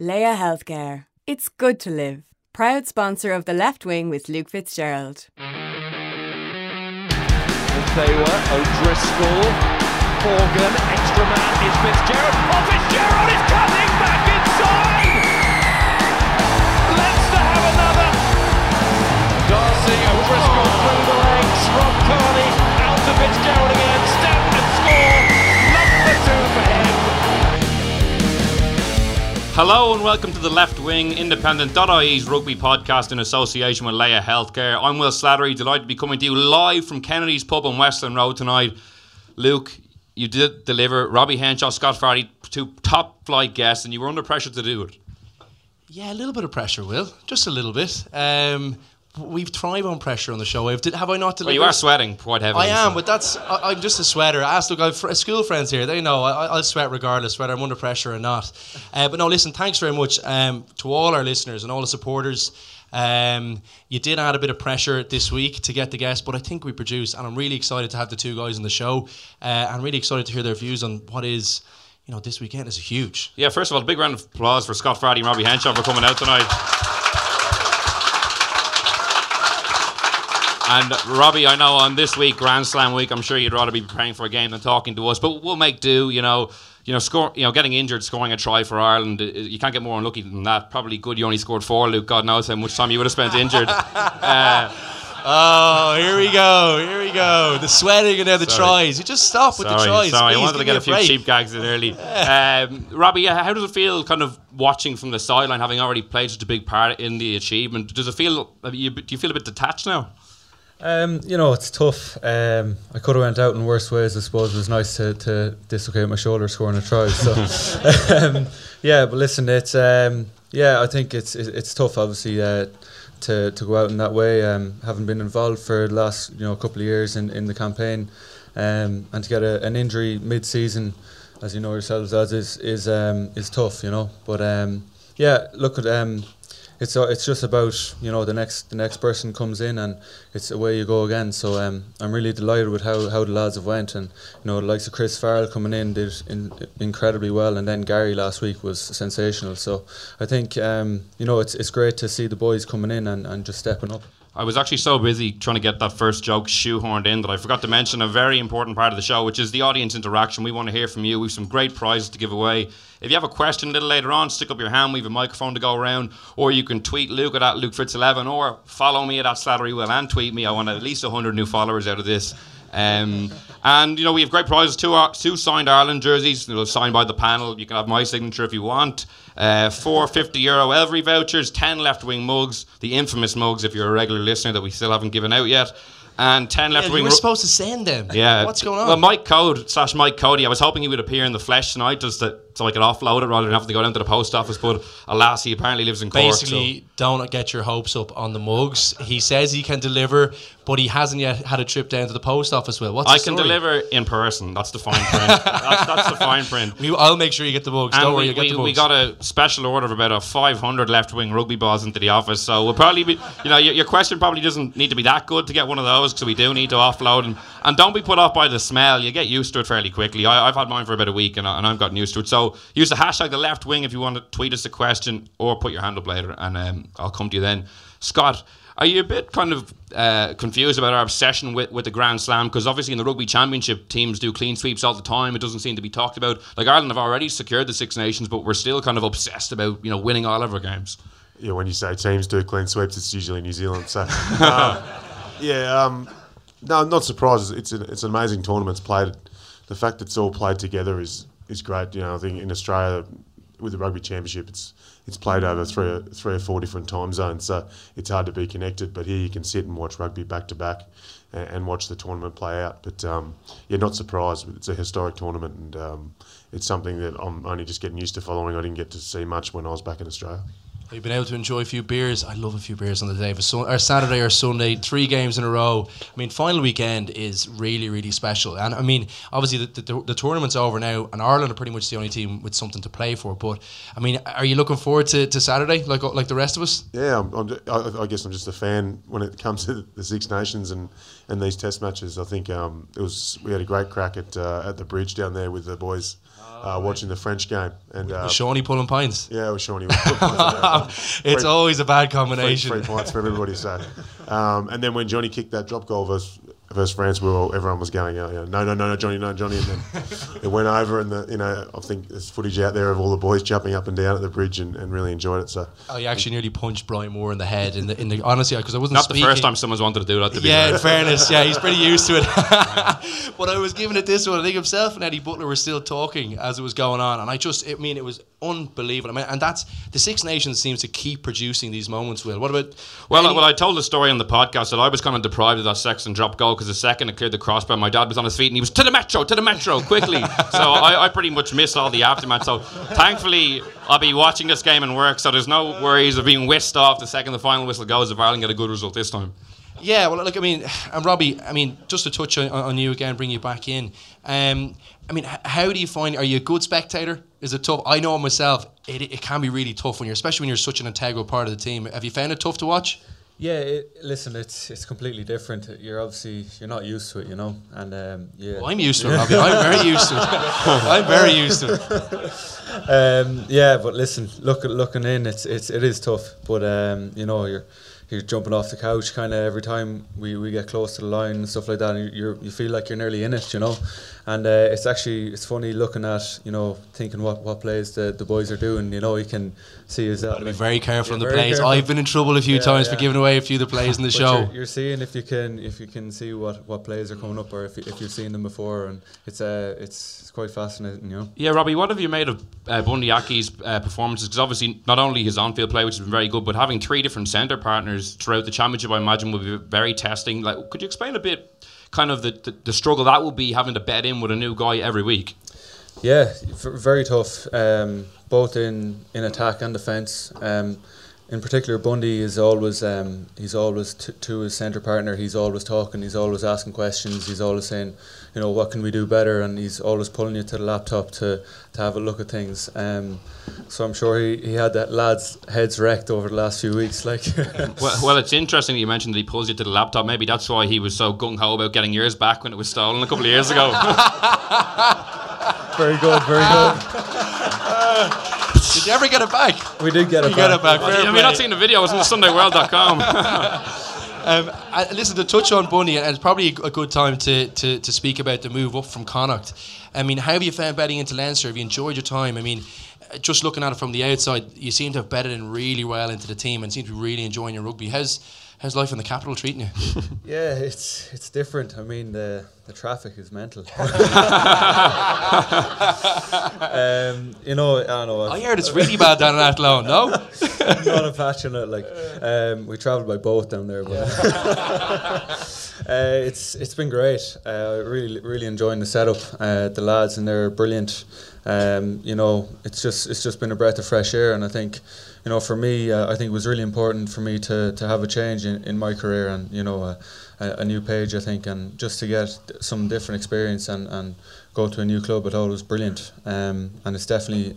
Laya Healthcare. It's good to live. Proud sponsor of The Left Wing with Luke Fitzgerald. Taylor, O'Driscoll, Morgan, extra man is Fitzgerald. Oh, Fitzgerald is cutting back inside! Leicester have another! D'Arcy, O'Driscoll through the legs, Rob Kearney out to Fitzgerald again, step and score! Number two. Hello and welcome to the Left Wing Independent.ie's rugby podcast in association with Laya Healthcare. I'm Will Slattery, delighted to be coming to you live from Kennedy's Pub on Westland Row tonight. Luke, you did deliver Robbie Henshaw, Scott Fardy, two top flight guests, and you were under pressure to do it. Yeah, a little bit of pressure, Will. Just a little bit. Um, we've thrive on pressure on the show. Did, have I not Well, you are sweating quite heavily. I am, so- but that's I, I'm just a sweater. Ask look, I've fr- school friends here. They know I, I'll sweat regardless whether I'm under pressure or not. Uh, but no, listen. Thanks very much um, to all our listeners and all the supporters. Um, you did add a bit of pressure this week to get the guest, but I think we produced, and I'm really excited to have the two guys on the show. Uh, I'm really excited to hear their views on what is, you know, this weekend is huge. Yeah, first of all, a big round of applause for Scott Fardy and Robbie Henshaw for coming out tonight. And Robbie, I know on this week, Grand Slam week, I'm sure you'd rather be preparing for a game than talking to us, but we'll make do. You know, you know, score. You know, getting injured, scoring a try for Ireland, uh, you can't get more unlucky than that. Probably good. You only scored four, Luke. God knows how much time you would have spent injured. Uh, Oh, here we go. Here we go. The sweating and now the Sorry. tries. You just stop with the tries. sorry. I please, wanted to get me a few break. cheap gags in early. Um, Robbie, how does it feel, kind of watching from the sideline, having already played such a big part in the achievement? Does it feel? Do you feel a bit detached now? Um, you know, it's tough. Um, I could have went out in worse ways. I suppose it was nice to, to dislocate my shoulder scoring a try. So, um, yeah, but listen, it's um, yeah, I think it's it's, it's tough, obviously, uh, to, to go out in that way. Um, having been involved for the last you know couple of years in, in the campaign, um, and to get a, an injury mid-season, as you know yourselves, as is is um, is tough. You know, but um, yeah, look at um, it's uh, it's just about you know the next the next person comes in and it's away you go again. So um, I'm really delighted with how, how the lads have went and you know the likes of Chris Farrell coming in did in, incredibly well and then Gary last week was sensational. So I think um, you know it's it's great to see the boys coming in and, and just stepping up. I was actually so busy trying to get that first joke shoehorned in that I forgot to mention a very important part of the show, which is the audience interaction. We want to hear from you. We've some great prizes to give away. If you have a question a little later on, stick up your hand. We have a microphone to go around, or you can tweet Luke at, at LukeFritz11, or follow me at that Slattery Will and tweet me. I want at least 100 new followers out of this. Um, and you know we have great prizes: two, uh, two signed Ireland jerseys, you know, signed by the panel. You can have my signature if you want. Uh, four 50 euro Elvery vouchers, ten left wing mugs, the infamous mugs if you're a regular listener that we still haven't given out yet, and ten Yeah, left you wing. were supposed to send them. Yeah. What's going on? Well, Mike Code slash Mike Cody. I was hoping he would appear in the flesh tonight, just to, so I could offload it rather than having to go down to the post office. But alas, he apparently lives in Cork. Basically, don't get your hopes up on the mugs. He says he can deliver, but he hasn't yet had a trip down to the post office. Will what's so I can deliver in person. That's the fine print. that's, that's the fine print. We, I'll make sure you get the mugs. And Don't worry, we, you get the mugs. we got a special order of about a 500 left wing rugby balls into the office. So we'll probably be, you know, your, your question probably doesn't need to be that good to get one of those because we do need to offload. And, And don't be put off by the smell. You get used to it fairly quickly. I, have had mine for about a week and, I, and I've gotten used to it. So use the hashtag the left wing if you want to tweet us a question or put your hand up later and um, I'll come to you then. Scott, are you a bit kind of uh, confused about our obsession with, with the Grand Slam? Because obviously in the Rugby Championship, teams do clean sweeps all the time. It doesn't seem to be talked about. Like Ireland have already secured the Six Nations, but we're still kind of obsessed about you know winning all of our games. Yeah, when you say teams do clean sweeps, it's usually New Zealand. So, uh, yeah, um, no, I'm not surprised. It's an, it's an amazing tournament. It's played. The fact that it's all played together is is great. You know, I think in Australia with the rugby championship, it's it's played over three or, three or four different time zones, so it's hard to be connected. But here you can sit and watch rugby back to back and, watch the tournament play out. But um, yeah, not surprised. It's a historic tournament, and um, it's something that I'm only just getting used to following. I didn't get to see much when I was back in Australia. You've been able to enjoy a few beers. I love a few beers on the day of a sun- or Saturday or Sunday, three games in a row. I mean, final weekend is really, really special. And I mean, obviously, the, the, the, tournament's over now, and Ireland are pretty much the only team with something to play for. But I mean, are you looking forward to, to Saturday, like like the rest of us? Yeah, I'm, I'm, I, I guess I'm just a fan when it comes to the Six Nations and, and these Test matches. I think um, it was we had a great crack at uh, at the bridge down there with the boys uh, watching the French game. And uh, Shawnee pulling pints? Yeah, it was Shawnee. it's free, always a bad combination. Three, three points for everybody. So, um, and then when Johnny kicked that drop goal versus versus France, we were everyone was going, oh, yeah, no, no, no, no, Johnny, no, Johnny, and then it went over, and the, you know, I think there's footage out there of all the boys jumping up and down at the bridge and, and really enjoyed it. So, oh, you actually nearly punched Brian Moore in the head in the in the honestly because I wasn't not speaking. the first time someone's wanted to do that. To be. yeah, in fairness, yeah, he's pretty used to it. but I was giving it this one. I think himself and Eddie Butler were still talking as it was going on, and I just, I mean, it was unbelievable. I mean, and that's the Six Nations seems to keep producing these moments. Will what about? Well, any- well, I told the story on the podcast that I was kind of deprived of that Sexton drop goal because the second it cleared the crossbar, my dad was on his feet and he was to the metro, to the metro, quickly. so I, I, pretty much missed all the aftermath. So thankfully, I'll be watching this game in work, so there's no worries of being whisked off the second the final whistle goes if Ireland get a good result this time. Yeah, well, look, I mean, and Robbie, I mean, just to touch on, on you again, bring you back in. Um, I mean, how do you find? Are you a good spectator? Is it tough? I know myself. It, it can be really tough when you're, especially when you're such an integral part of the team. Have you found it tough to watch? Yeah, it, listen, it's it's completely different. You're obviously you're not used to it, you know, and um, yeah. Well, I'm used to it, Robbie. I'm very used to it. I'm very used to it. Um, yeah, but listen, look, looking in, it's it's it is tough, but um, you know you're you're jumping off the couch kind of every time we, we get close to the line and stuff like that. And you you feel like you're nearly in it, you know. And uh, it's actually it's funny looking at you know thinking what, what plays the, the boys are doing. You know, you can see is that. Be very careful on the plays. Careful. I've been in trouble a few yeah, times yeah. for giving away a few of the plays in the show. You're, you're, seeing if you can if you can see what, what plays are coming up or if, if you've seen them before, and it's uh it's, it's quite fascinating, you know. Yeah, Robbie, what have you made of uh, Bundee Aki's uh, performances? Because obviously not only his on field play, which has been very good, but having three different centre partners throughout the championship, I imagine, would be very testing. Like, could you explain a bit? kind of the, the, the struggle that will be having to bet in with a new guy every week. Yeah, very tough, um, both in, in attack and defence. Um, in particular, Bundee is always um, he's always t- to his centre partner. He's always talking. He's always asking questions. He's always saying, you know, what can we do better? And he's always pulling you to the laptop to, to have a look at things. Um, so I'm sure he, he had that lads' heads wrecked over the last few weeks. Like, well, well, it's interesting that you mentioned that he pulls you to the laptop. Maybe that's why he was so gung ho about getting yours back when it was stolen a couple of years ago. very good, very good. Did you ever get it back? We did get it you back. Get it back. Well, have you not seen the video? It's on SundayWorld.com. um, listen, to touch on Bundee, and it's probably a good time to, to, to speak about the move up from Connacht. I mean, how have you found betting into Leinster? Have you enjoyed your time? I mean, just looking at it from the outside, you seem to have betted in really well into the team and seem to be really enjoying your rugby. How's how's life in the capital treating you? yeah, it's it's different. I mean, the the traffic is mental. um, you know, I don't know. I heard it's really bad down in Athlone. No, not a passionate. Like um, we travelled by boat down there, but uh, it's it's been great. Uh, really really enjoying the setup. Uh, the lads and they're brilliant. Um, you know, it's just it's just been a breath of fresh air, and I think you know, for me, uh, I think it was really important for me to, to have a change in, in my career and, you know, a, a, new page, I think, and just to get some different experience and, and go to a new club at all was brilliant. Um, and it's definitely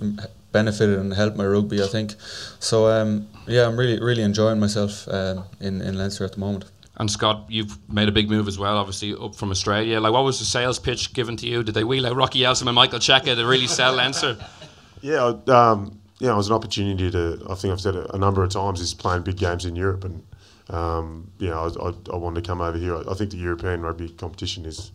benefited and helped my rugby, I think. So, um, yeah, I'm really, really enjoying myself um, in, in Leinster at the moment. And Scott, you've made a big move as well, obviously up from Australia. Like, what was the sales pitch given to you? Did they wheel out Rocky Elsom and Michael Cheika to really sell Leinster? Yeah, um, yeah, it was an opportunity to. I think I've said it a number of times. Is playing big games in Europe, and um, you know, I, I, I, wanted to come over here. I, I think the European rugby competition is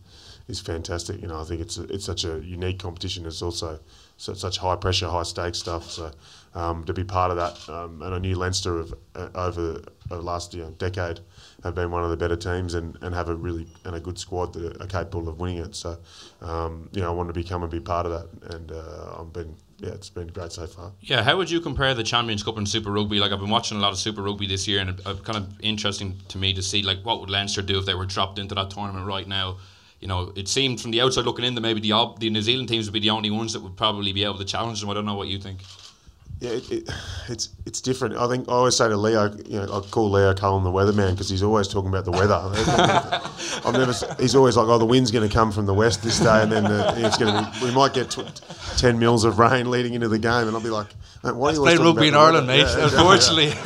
is fantastic. You know, I think it's a, it's such a unique competition. It's also so, such high pressure, high stakes stuff. So um, to be part of that, um, and I knew Leinster have, uh, over the last you know, decade have been one of the better teams and, and have a really and a good squad that are capable of winning it. So um, you know, I wanted to become and be part of that, and uh, I've been yeah, it's been great so far. Yeah, how would you compare the Champions Cup and Super Rugby? Like I've been watching a lot of Super Rugby this year, and it's kind of interesting to me to see like what would Leinster do if they were dropped into that tournament right now. You know, it seemed from the outside looking in that maybe the the New Zealand teams would be the only ones that would probably be able to challenge them. I don't know what you think. Yeah, it, it, it's it's different. I think I always say to Leo, you know, I call Leo Cullen the weatherman because he's always talking about the weather. I've never. He's always like, "Oh, the wind's going to come from the west this day, and then uh, it's going to. We might get tw- ten mils of rain leading into the game." And I'll be like, "Why are you playing rugby in Ireland, mate? Yeah, unfortunately."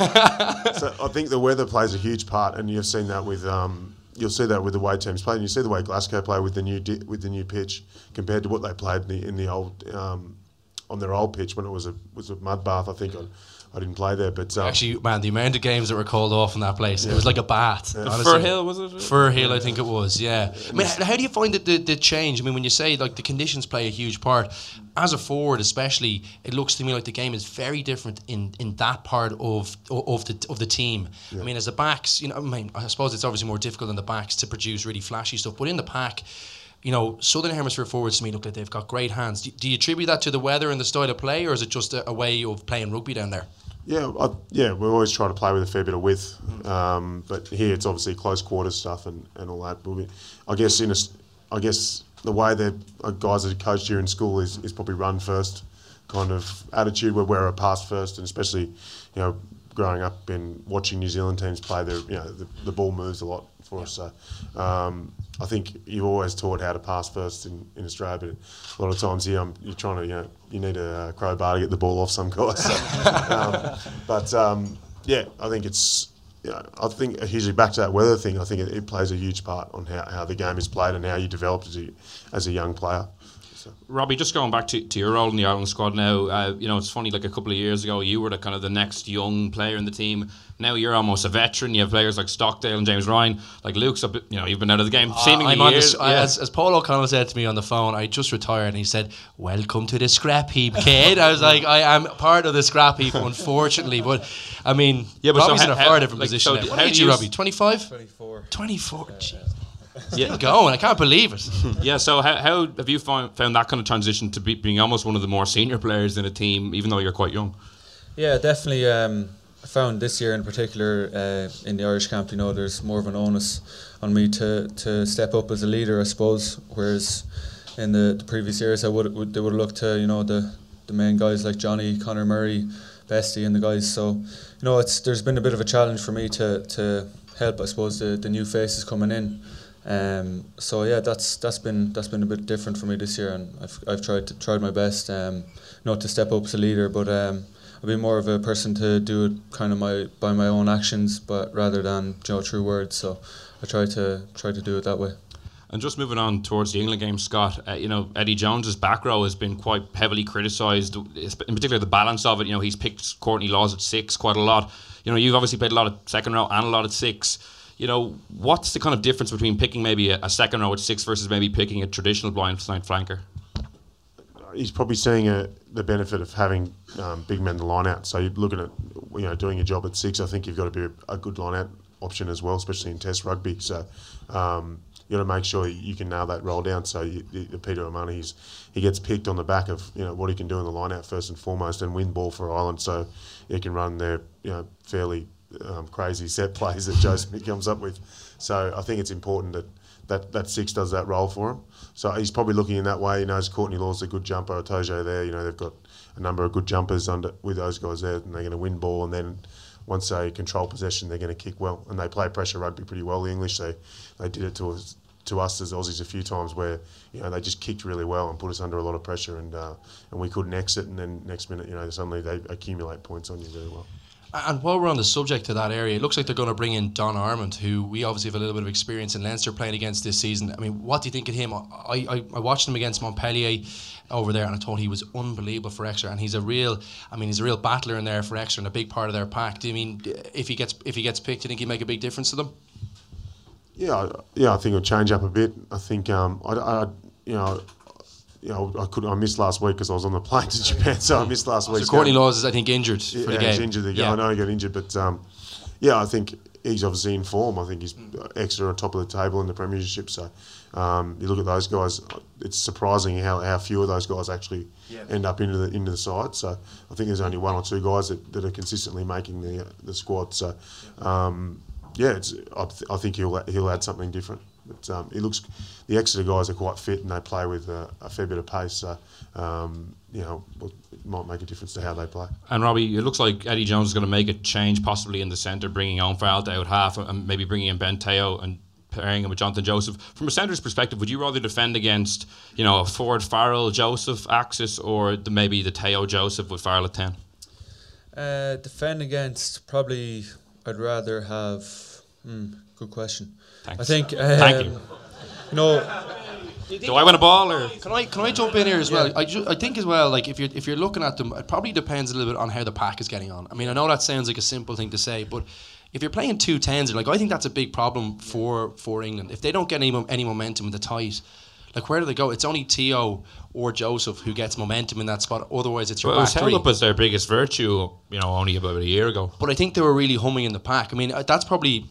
so I think the weather plays a huge part, and you've seen that with. Um, you'll see that with the way teams play, and you see the way Glasgow play with the new di- with the new pitch compared to what they played in the, in the old um, on their old pitch when it was a was a mud bath. I think I, I didn't play there, but um, actually, man, the amount of games that were called off in that place, yeah. it was like a bath. Yeah. Firhill was it? Firhill, I think it was. Yeah. I mean, how do you find the, the change? I mean, when you say like the conditions play a huge part, as a forward, especially, it looks to me like the game is very different in, in that part of of the of the team. Yeah. I mean, as the backs, you know, I mean, I suppose it's obviously more difficult than the backs to produce really flashy stuff, but in the pack you know, Southern Hemisphere forwards to me look like they've got great hands. Do, do, you attribute that to the weather and the style of play, or is it just a, a way of playing rugby down there? Yeah, I, yeah, we always try to play with a fair bit of width, um, but here it's obviously close quarters stuff and, and all that. But I guess in a, I guess the way that uh, guys are coached here in school is, is probably run first kind of attitude where we're a pass first, and especially you know growing up and watching New Zealand teams play, the you know the, the ball moves a lot for us. So um, I think you've always taught how to pass first in, in Australia, but a lot of times here I'm, you're trying to, you know, you need a uh, crowbar to get the ball off some guys. So, um, but um, yeah, I think it's, you know, I think usually back to that weather thing, I think it, it, plays a huge part on how, how the game is played and how you develop as a, as a young player. So. Robbie, just going back to, to your role in the Ireland squad now, uh, you know, it's funny, like a couple of years ago, you were the kind of the next young player in the team. Now you're almost a veteran. You have players like Stockdale and James Ryan. Like Luke's, up, you know, you've been out of the game uh, seemingly I'm years. The, yeah. as, as Paul O'Connell said to me on the phone, I just retired, and he said, "Welcome to the scrap heap, kid." I was like, "I am part of the scrap heap, unfortunately." But I mean, yeah, but Robbie's so in a far different like, position. So now. What age you, Robbie? Twenty five. Twenty four. Twenty four. Yeah, going. I can't believe it. yeah. So how, how have you found, found that kind of transition to be, being almost one of the more senior players in a team, even though you're quite young? Yeah, definitely. Um, I found this year in particular uh, in the Irish camp, you know, there's more of an onus on me to, to step up as a leader, I suppose. Whereas in the, the previous years, I would, would they would look to you know the the main guys like Johnny, Conor Murray, Bestie, and the guys. So you know, it's there's been a bit of a challenge for me to to help, I suppose, the, the new faces coming in. Um, so yeah, that's that's been that's been a bit different for me this year, and I've I've tried to, tried my best, um, not to step up as a leader, but um, I've been more of a person to do it kind of my by my own actions, but rather than you know, through words. So I try to try to do it that way. And just moving on towards the England game, Scott, uh, you know, Eddie Jones's back row has been quite heavily criticised, in particular the balance of it. You know, he's picked Courtney Lawes at six quite a lot. You know, you've obviously played a lot of second row and a lot at six you know, what's the kind of difference between picking maybe a, a second row at six versus maybe picking a traditional blind flanker? He's probably seeing a, the benefit of having um, big men to line out. So you're looking at, you know, doing a job at six. I think you've got to be a, a good line out option as well, especially in Test rugby. So um, you got to make sure you can nail that roll down. So you, the, the Peter he's, he gets picked on the back of you know what he can do in the line out first and foremost, and win ball for Ireland. So he can run their you know fairly um, crazy set plays that Joe Schmidt comes up with. So I think it's important that, that that six does that role for him. So he's probably looking in that way. He knows Courtney Lawes a good jumper. Itoje there, you know, they've got a number of good jumpers under with those guys there, and they're going to win ball. And then once they control possession, they're going to kick well, and they play pressure rugby pretty well. The English they they did it to us to us as Aussies a few times where you know they just kicked really well and put us under a lot of pressure and uh, and we couldn't exit and then next minute you know suddenly they accumulate points on you very well. And while we're on the subject of that area, it looks like they're going to bring in Don Armand, who we obviously have a little bit of experience in Leinster playing against this season. I mean, what do you think of him? I, I, I watched him against Montpellier over there, and I thought he was unbelievable for Exeter. And he's a real, I mean, he's a real battler in there for Exeter and a big part of their pack. Do you mean if he gets if he gets picked, do you think he'd make a big difference to them? Yeah, yeah, I think it'll change up a bit. I think, um, I, I, you know, you know, I could I missed last week because I was on the plane to Japan, so I missed last week. So Courtney Lawes is, I think, injured for the game. he's injured. Again. Yeah. I know he got injured, but um, yeah, I think he's obviously in form. I think he's Exeter on top of the table in the premiership. So um, you look at those guys; it's surprising how, how few of those guys actually Yeah. end up into the into the side. So I think there's only one or two guys that, that are consistently making the the squad. So um, yeah, it's, I, th- I think he'll he'll add something different. But um, it looks the Exeter guys are quite fit and they play with a, a fair bit of pace. So um, you know, it might make a difference to how they play. And Robbie, it looks like Eddie Jones is going to make a change possibly in the centre, bringing on Farrell out half and maybe bringing in Ben Te'o and pairing him with Jonathan Joseph. From a centre's perspective, would you rather defend against, you know, a Ford Farrell Joseph axis or the, maybe the Teo Joseph with Farrell at 10? Uh, defend against probably. I'd rather have. Hmm, good question. Thanks. I think. Um, Thank you. You know, Do I win a ball or? Can I can I jump in here as well? I, ju- I think as well, like if you're if you're looking at them, it probably depends a little bit on how the pack is getting on. I mean, I know that sounds like a simple thing to say, but if you're playing two tens, like I think that's a big problem for for England. If they don't get any any momentum in the tight, like where do they go? It's only Te'o or Joseph who gets momentum in that spot. Otherwise, it's your Well, it was back held three. up as their biggest virtue, you know, only about a year ago. But I think they were really humming in the pack. I mean, uh, that's probably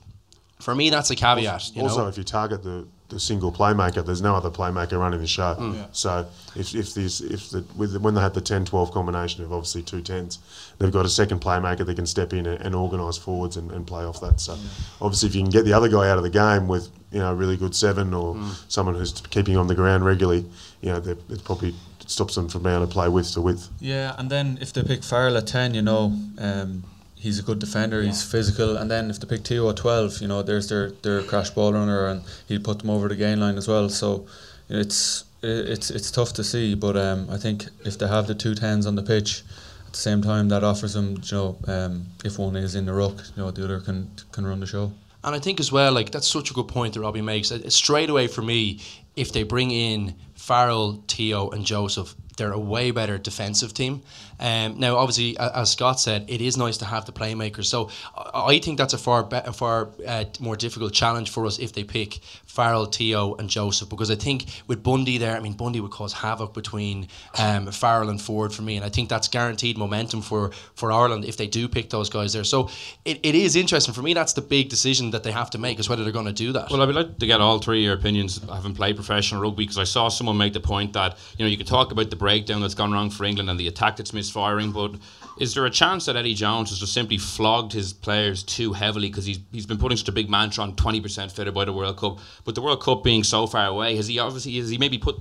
for me. That's a caveat. You also, know? if you target the, the single playmaker, there's no other playmaker running the show. Mm. Yeah. So if if this if the with when they have the 10-12 combination of obviously two tens, they've got a second playmaker that can step in and, and organise forwards and, and play off that. So obviously, if you can get the other guy out of the game with you know a really good seven or Mm. someone who's keeping on the ground regularly, you know, it probably stops them from being able to play width to width. Yeah, and then if they pick Farrell at 10, you know, um, he's a good defender, he's physical. And then if they pick Te'o at 12, you know, there's their, their crash ball runner and he'll put them over the gain line as well. So it's it's it's tough to see, but um, I think if they have the two tens on the pitch at the same time, that offers them, you know, um, if one is in the ruck, you know, the other can can run the show. And I think as well, like that's such a good point that Robbie makes. Straight away for me, if they bring in Farrell, Tio, and Joseph, they're a way better defensive team. Um, now, obviously, as Scott said, it is nice to have the playmakers. So I think that's a far far uh, more difficult challenge for us if they pick Farrell, Te'o, and Joseph, because I think with Bundee there, I mean Bundee would cause havoc between um, Farrell and Ford for me, and I think that's guaranteed momentum for for Ireland if they do pick those guys there. So it, it is interesting for me. That's the big decision that they have to make is whether they're going to do that. Well, I'd like to get all three of your opinions, having played professional rugby, because I saw someone make the point that you know you could talk about the breakdown that's gone wrong for England and the attack that's misfiring, but is there a chance that Eddie Jones has just simply flogged his players too heavily because he's he's been putting such a big mantra on twenty percent fitter by the World Cup, but the World Cup being so far away, has he obviously has he maybe put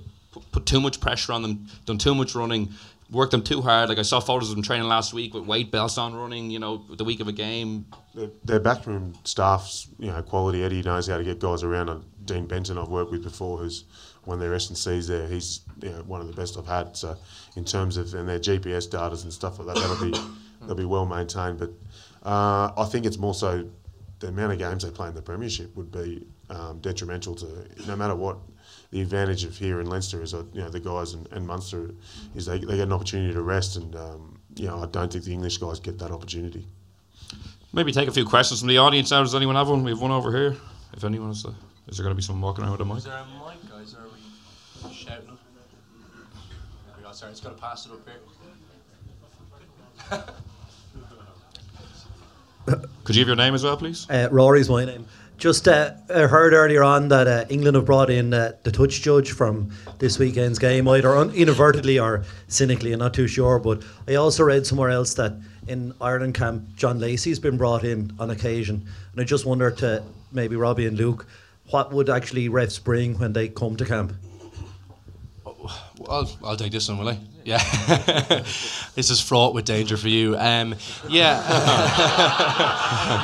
put, too much pressure on them, done too much running? Worked them too hard. Like I saw photos of them training last week with weight belts on, running. You know, the week of a game. Their, backroom staff's you know quality. Eddie knows how to get guys around. Dean Benton I've worked with before, who's won their S and C's there. He's you know, one of the best I've had. So in terms of and their GPS data and stuff like that, that'll be they'll be well maintained. But uh, I think it's more so the amount of games they play in the premiership would be um, detrimental to no matter what. The advantage of here in Leinster is, uh, you know, the guys in, in Munster is they, they get an opportunity to rest, and um, you know, I don't think the English guys get that opportunity. Maybe take a few questions from the audience now. Does anyone have one? We have one over here. If anyone is, uh, is there going to be someone walking around with a mic? Is there a mic, guys? Or are we shouting? There we go. Sorry, it's got to pass it up here. Could you give your name as well, please? Uh, Rory's my name. Just uh, I heard earlier on that uh, England have brought in uh, the touch judge from this weekend's game, either un- inadvertently or cynically. I'm not too sure, but I also read somewhere else that in Ireland camp, John Lacey's been brought in on occasion, and I just wonder to maybe Robbie and Luke, what would actually refs bring when they come to camp? I'll, I'll take this one, will I? Yeah. this is fraught with danger for you. Um, yeah.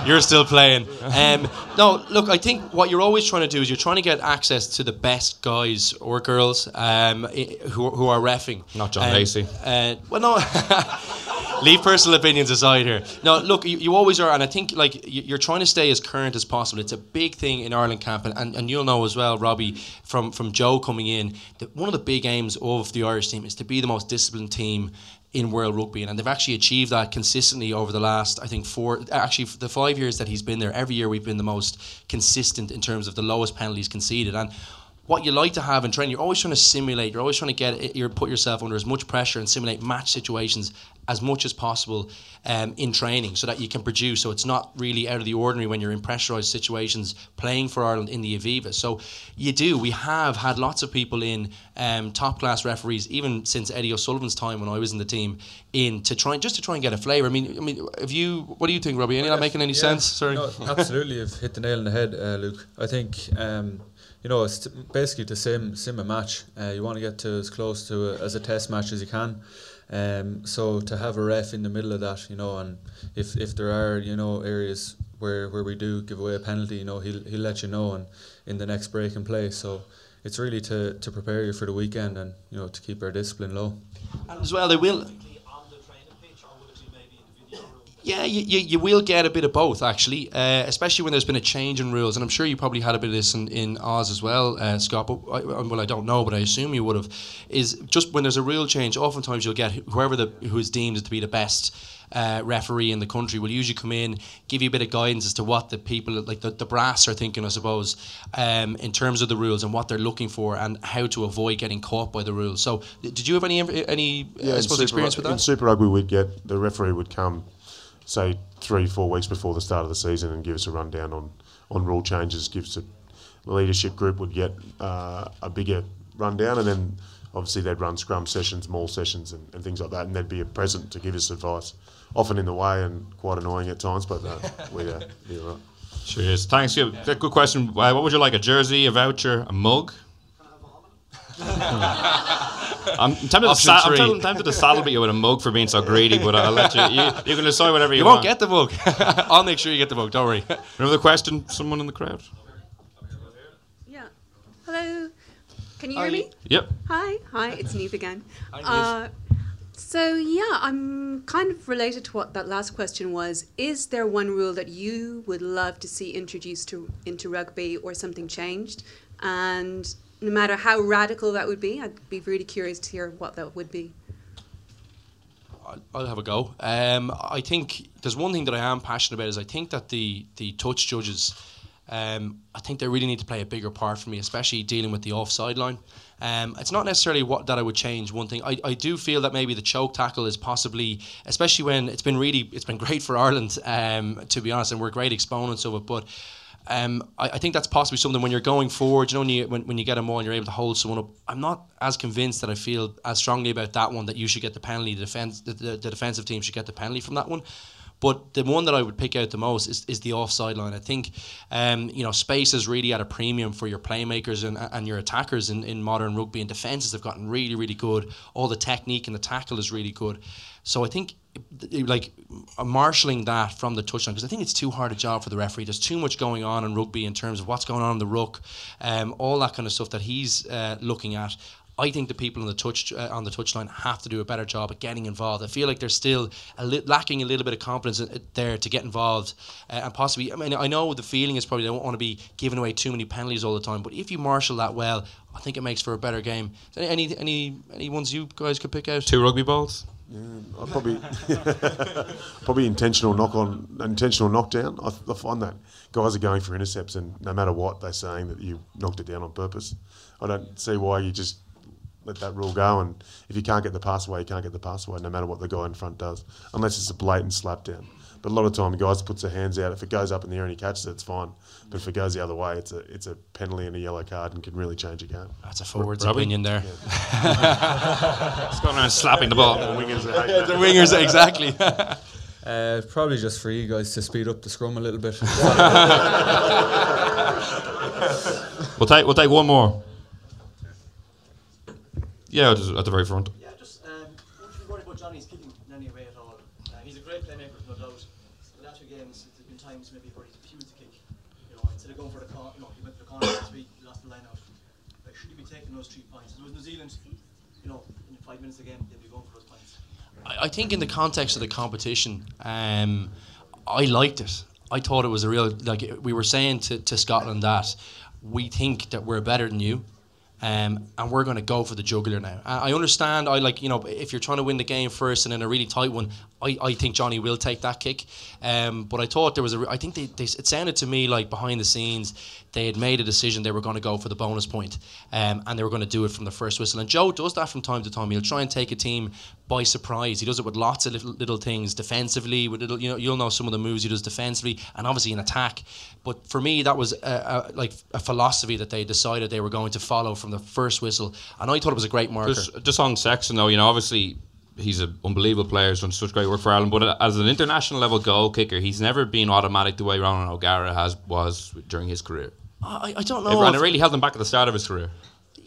you're still playing. Um, no, look, I think what you're always trying to do is you're trying to get access to the best guys or girls um, who, who are refing. Not John Um, Lacey. Uh, well, no. leave personal opinions aside here. No, look, you, you always are, and I think like you- you're trying to stay as current as possible. It's a big thing in Ireland camp, and, and, and you'll know as well, Robbie, from from Joe coming in, that one of the big aims of the Irish team is to be the most disciplined team in world rugby, and they've actually achieved that consistently over the last, I think, four, actually the five years that he's been there. Every year we've been the most consistent in terms of the lowest penalties conceded, and what you like to have in training, you're always trying to simulate. You're always trying to get it, you put yourself under as much pressure and simulate match situations as much as possible um, in training, so that you can produce. So it's not really out of the ordinary when you're in pressurised situations playing for Ireland in the Aviva. So you do. We have had lots of people in um, top class referees, even since Eddie O'Sullivan's time when I was in the team, in to try just to try and get a flavour. I mean, I mean, have you? What do you think, Robbie? Any not making any Yeah, sense? Sorry. no, absolutely, you've hit the nail on the head, uh, Luke. I think um, you know it's t- basically the same same a match. Uh, you want to get to as close to a, as a test match as you can. Um, so to have a ref in the middle of that, you know, and if, if there are you know areas where, where we do give away a penalty, you know, he'll he'll let you know and in the next break and play. So it's really to, to prepare you for the weekend and you know to keep our discipline low. And as well, they will. Yeah, you, you, you will get a bit of both actually, uh, especially when there's been a change in rules, and I'm sure you probably had a bit of this in, in Oz as well, uh, Scott. But I, well, I don't know, but I assume you would have. Is just when there's a rule change, oftentimes you'll get whoever the who is deemed to be the best uh, referee in the country will usually come in, give you a bit of guidance as to what the people like the, the brass are thinking, I suppose, um, in terms of the rules and what they're looking for and how to avoid getting caught by the rules. So, did you have any any uh, I suppose experience Rug- with that? In? Super Rugby, we'd get the referee would come, say three, four weeks before the start of the season, and give us a rundown on, on rule changes. Give us a the leadership group would get uh, a bigger rundown, and then obviously they'd run scrum sessions, maul sessions, and, and things like that, and they'd be a present to give us advice. Often in the way and quite annoying at times, but uh, we uh, yeah, right. Cheers. Thanks. Yeah, good question. What would you like? A jersey, a voucher, a mug? I'm tempted, to, Option sa- I'm three. tempted- tempted to saddle you with a mug for being so greedy, but I'll let you. You, you can decide whatever you, You want. You won't get the book. I'll make sure you get the book. Don't worry. Another question? Someone in the crowd? Yeah. Hello. Can you hear me? Yep. Hi. Hi. It's Neve again. Hi, Neve. Uh, so yeah, I'm kind of related to what that last question was. Is there one rule that you would love to see introduced to into rugby or something changed? And no matter how radical that would be, I'd be really curious to hear what that would be. I'll- have a go. Um, I think there's one thing that I am passionate about is I think that the the touch judges, um, I think they really need to play a bigger part for me, especially dealing with the offside line. Um, it's not necessarily what that I would change. One thing I, I do feel that maybe the choke tackle is possibly, especially when it's been really it's been great for Ireland um, to be honest, and we're great exponents of it, but. Um, I, I think that's possibly something when you're going forward, you know, when you, when, when you get a maul and you're able to hold someone up. I'm not as convinced that I feel as strongly about that one that you should get the penalty. The defense, the, the, the defensive team should get the penalty from that one. But the one that I would pick out the most is, is the offside line. I think, um, you know, space is really at a premium for your playmakers and, and your attackers in, in modern rugby, and defences have gotten really, really good. All the technique and the tackle is really good. So I think, like, marshalling that from the touchline, because I think it's too hard a job for the referee. There's too much going on in rugby in terms of what's going on in the ruck, um, all that kind of stuff that he's uh, looking at. I think the people on the touch uh, on the touchline have to do a better job at getting involved. I feel like they're still a li- lacking a little bit of confidence there to get involved uh, and possibly. I mean, I know the feeling is probably they don't want to be giving away too many penalties all the time, but if you marshal that well, I think it makes for a better game. Any any any ones you guys could pick out? Two rugby balls. Yeah, I'd probably probably intentional knock on intentional knockdown. I, I find that guys are going for intercepts, and no matter what they're saying that you knocked it down on purpose. I don't see why you just let that rule go. And if you can't get the pass away, you can't get the pass away, no matter what the guy in front does, unless it's a blatant slap down. But a lot of time, guys puts their hands out. If it goes up in the air and he catches it, it's fine. But if it goes the other way, it's a it's a penalty and a yellow card, and can really change a game. That's a forward's Robbie? opinion there. It's going around slapping the ball. The wingers are Yeah, the wingers, exactly. Uh, probably just for you guys to speed up the scrum a little bit. We'll take we'll take one more. Yeah, at the very front. You know, in five minutes a game, they'd be going for those points. I, I think in the context of the competition, um, I liked it. I thought it was a real like we were saying to, to Scotland that we think that we're better than you. Um, and we're going to go for the juggler now. I understand. I like you know if you're trying to win the game first and in a really tight one, I, I think Johnny will take that kick. Um, but I thought there was a. I think they, they it sounded to me like behind the scenes they had made a decision they were going to go for the bonus point, um, and they were going to do it from the first whistle. And Joe does that from time to time. He'll try and take a team by surprise. He does it with lots of little, little things defensively. With little, you know, you'll know some of the moves he does defensively, and obviously in attack. But for me, that was a, a, like a philosophy that they decided they were going to follow from the first whistle, and I thought it was a great marker. Just, just on Sexton, though, you know, obviously he's an unbelievable player, he's done such great work for Ireland. But as an international level goal kicker, he's never been automatic the way Ronan O'Gara has was during his career. I, I don't It, know. and it really held him back at the start of his career.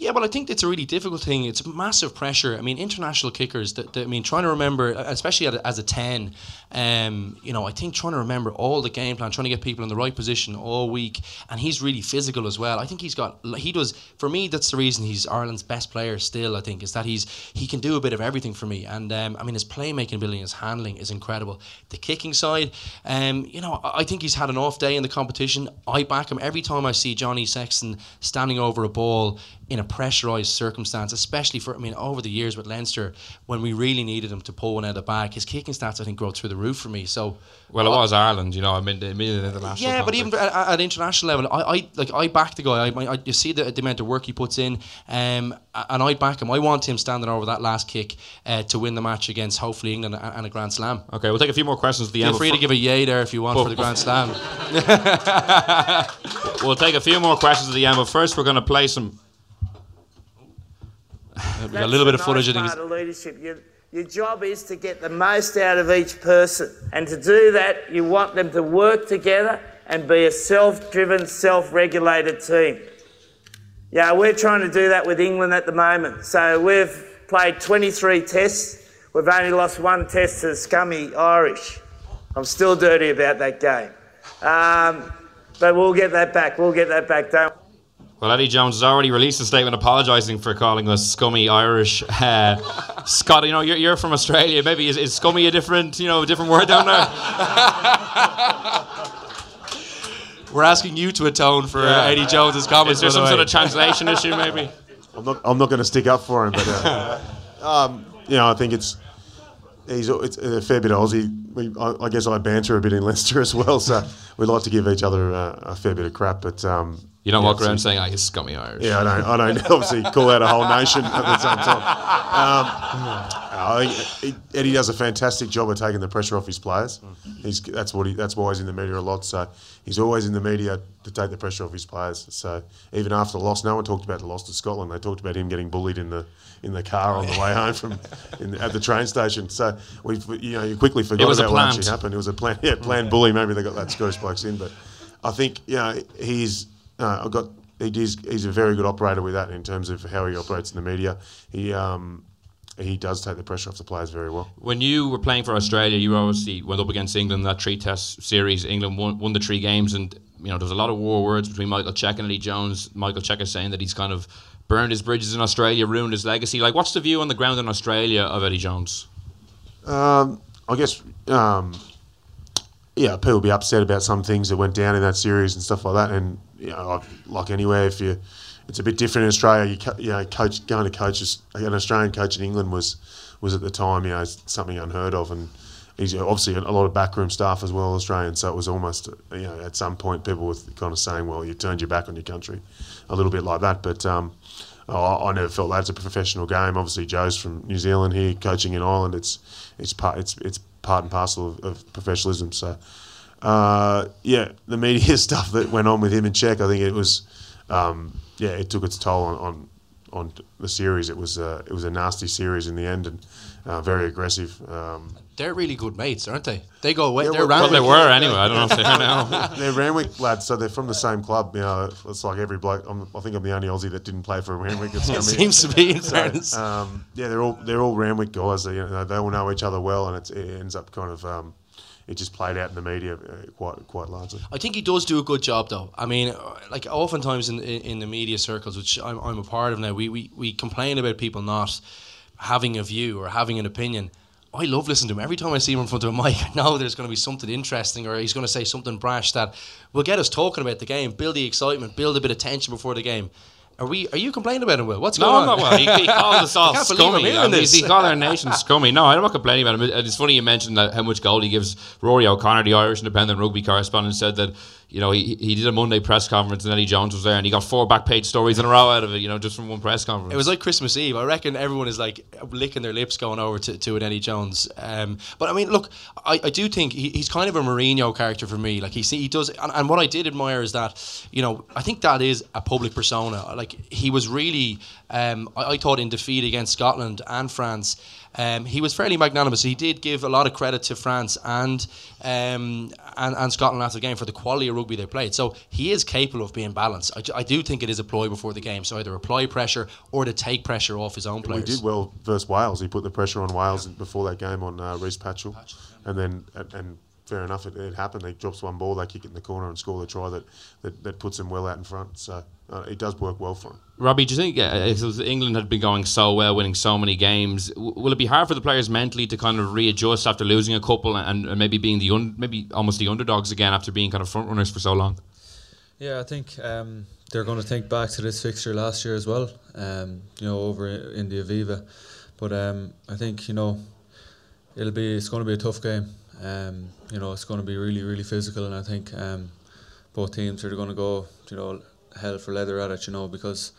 Yeah, well, I think it's a really difficult thing. It's massive pressure. I mean, international kickers. That, that- I mean, trying to remember, especially a, as a ten, um, you know, I think trying to remember all the game plan, trying to get people in the right position all week, and he's really physical as well. I think he's got. He does. For me, that's the reason he's Ireland's best player. Still, I think is that he's he can do a bit of everything for me. And um, I mean, his playmaking ability, his handling is incredible. The kicking side, um, you know, I I think he's had an off day in the competition. I back him every time I see Johnny Sexton standing over a ball in a pressurised circumstance, especially for I mean over the years with Leinster when we really needed him to pull one out of the bag. His kicking stats I think go through the roof for me. So Well, it was Ireland, you know. I mean, the, the international. yeah, but even at, at international level, I, I like I back the guy. I, I you see the, the amount of work he puts in, um, and I back him. I want him standing over that last kick uh, to win the match against hopefully England and, a Grand Slam. Okay, we'll take a few more questions at the end. Feel end. free to give a yay there if you want But- for the Grand Slam. we'll take a few more questions at the end, but first we're going to play some. We got a little bit of footage. Nice part of leadership. Your, your job is to get the most out of each person. And to do that, you want them to work together and be a self driven, self regulated team. Yeah, we're trying to do that with England at the moment. So we've played 23 tests. We've only lost one test to the scummy Irish. I'm still dirty about that game. Um, but we'll get that back. We'll get that back. Don't Well, Eddie Jones has already released a statement apologising for calling us scummy Irish. Uh, Scott, you know, you're, you're from Australia. Maybe is, is scummy a different, you know, a different word down there? We're asking you to atone for Yeah. uh, Eddie Jones's comments. Is there by the some sort of translation issue, maybe? I'm not. I'm not going to stick up for him, but uh, um, you know, I think it's he's it's a fair bit of Aussie. We, I, I guess I banter a bit in Leinster as well, so we like to give each other uh, a fair bit of crap. But um, You don't yeah, walk around saying, "I he's scummy Irish." Yeah, I don't. I don't obviously call out a whole nation at the same time. Um, Eddie does a fantastic job of taking the pressure off his players. He's that's what he. That's why he's in the media a lot. So he's always in the media to take the pressure off his players. So even after the loss, no one talked about the loss to Scotland. They talked about him getting bullied in the in the car on the way home from in the, at the train station. So we, you know, you quickly forgot about what actually happened. It was a plan. Yeah, planned bully. Maybe they got that Scottish blokes in, but I think you know he's. Uh, I got. He is, he's a very good operator with that in terms of how he operates in the media. He um, he does take the pressure off the players very well. When you were playing for Australia, you obviously went up against England in that three test series. England won, won the three games, and you know there was a lot of war words between Michael Cheika and Eddie Jones. Michael Cheika is saying that he's kind of burned his bridges in Australia, ruined his legacy. Like, what's the view on the ground in Australia of Eddie Jones? Um, I guess, um, yeah, people will be upset about some things that went down in that series and stuff like that. And you know, like, anywhere, if you, it's a bit different in Australia. You, you know, coach going to coaches, an Australian coach in England was was at the time, you know, something unheard of, and he's obviously a lot of backroom staff as well, Australian. So it was almost, you know, at some point people were kind of saying, well, you turned your back on your country, a little bit like that. But um, I, I never felt that that's a professional game. Obviously, Joe's from New Zealand here, coaching in Ireland. It's it's part it's it's part and parcel of, of professionalism. So, uh, yeah, the media stuff that went on with him in Cheika, I think it was, um, yeah, it took its toll on, on on the series. It was uh, it was a nasty series in the end and uh, very aggressive. Um, They're really good mates, aren't they? They go away. Yeah, they're well, around. they were anyway. I don't know if they are now. they're Randwick lads, so they're from the same club. You know, it's like every bloke. I'm, I think I'm the only Aussie that didn't play for Randwick. It seems to be, in So, fairness. um, yeah, they're all they're all Randwick guys. They, you know, they all know each other well, and it's, it ends up kind of um, it just played out in the media uh, quite quite largely. I think he does do a good job, though. I mean, uh, like oftentimes in in, in the media circles, which I'm, I'm a part of now, we, we we complain about people not having a view or having an opinion. I love listening to him. Every time I see him in front of a mic, I know there's going to be something interesting or he's going to say something brash that will get us talking about the game, build the excitement, build a bit of tension before the game. Are we? Are you complaining about him, Will? What's no, going I'm on? not well. He, he called us all I can't believe I'm scummy. I mean. He called our nation scummy. No, I'm not complaining about him. It's funny you mentioned that how much gold he gives. Ruaidhrí O'Connor, the Irish Independent rugby correspondent, said that you know he, he did a Monday press conference and Eddie Jones was there and he got four back page stories in a row out of it. You know, just from one press conference. It was like Christmas Eve. I reckon everyone is like licking their lips going over to, to an Eddie Jones. Um, but I mean, look, I, I do think he, he's kind of a Mourinho character for me. Like he he does, and, and what I did admire is that you know I think that is a public persona. Like he was really, um, I, I thought in defeat against Scotland and France. Um, he was fairly magnanimous. He did give a lot of credit to France and, um, and and Scotland after the game for the quality of rugby they played. So he is capable of being balanced. I, I do think it is a ploy before the game. So either apply pressure or to take pressure off his own We players. did well versus Wales. He put the pressure on Wales before that game on uh, Rhys Patchell, and then and, and fair enough, it, it happened. They drops one ball, they kick it in the corner and score the try that that, that puts them well out in front. So uh, it does work well for him. Robbie, do you think uh, if England had been going so well, winning so many games, w- will it be hard for the players mentally to kind of readjust after losing a couple and, and maybe being the un- maybe almost the underdogs again after being kind of front runners for so long? Yeah, I think um, they're going to think back to this fixture last year as well. Um, you know, over in the Aviva, but um, I think you know it'll be it's going to be a tough game. Um, you know, it's going to be really really physical, and I think um, both teams are going to go you know hell for leather at it. You know, because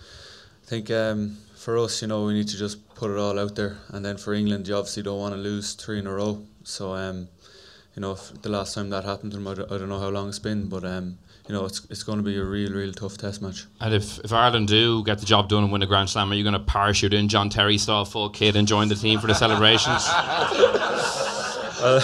I think um, for us, you know, we need to just put it all out there, and then for England, you obviously don't want to lose three in a row. So. Um, you know, if the last time that happened to them, I don't, know how long it's been, but um, you know, it's it's going to be a real, real tough test match. And if, if Ireland do get the job done and win the Grand Slam, are you going to parachute in John Terry style full kid and join the team for the celebrations? I'll,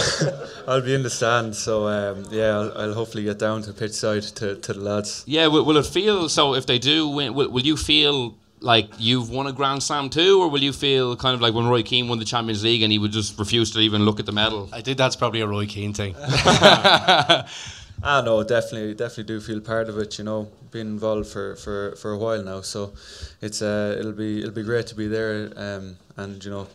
I'll be in the stand, so um, yeah, I'll, I'll hopefully get down to pitch side to, to the lads. Yeah, will, will it feel so if they do win? Will, will you feel like you've won a Grand Slam too, or will you feel kind of like when Roy Keane won the Champions League and he would just refuse to even look at the medal? I think that's probably a Roy Keane thing. Ah, know, definitely, definitely do feel part of it. You know, being involved for, for, for a while now, so it's uh, it'll be it'll be great to be there, um, and you know,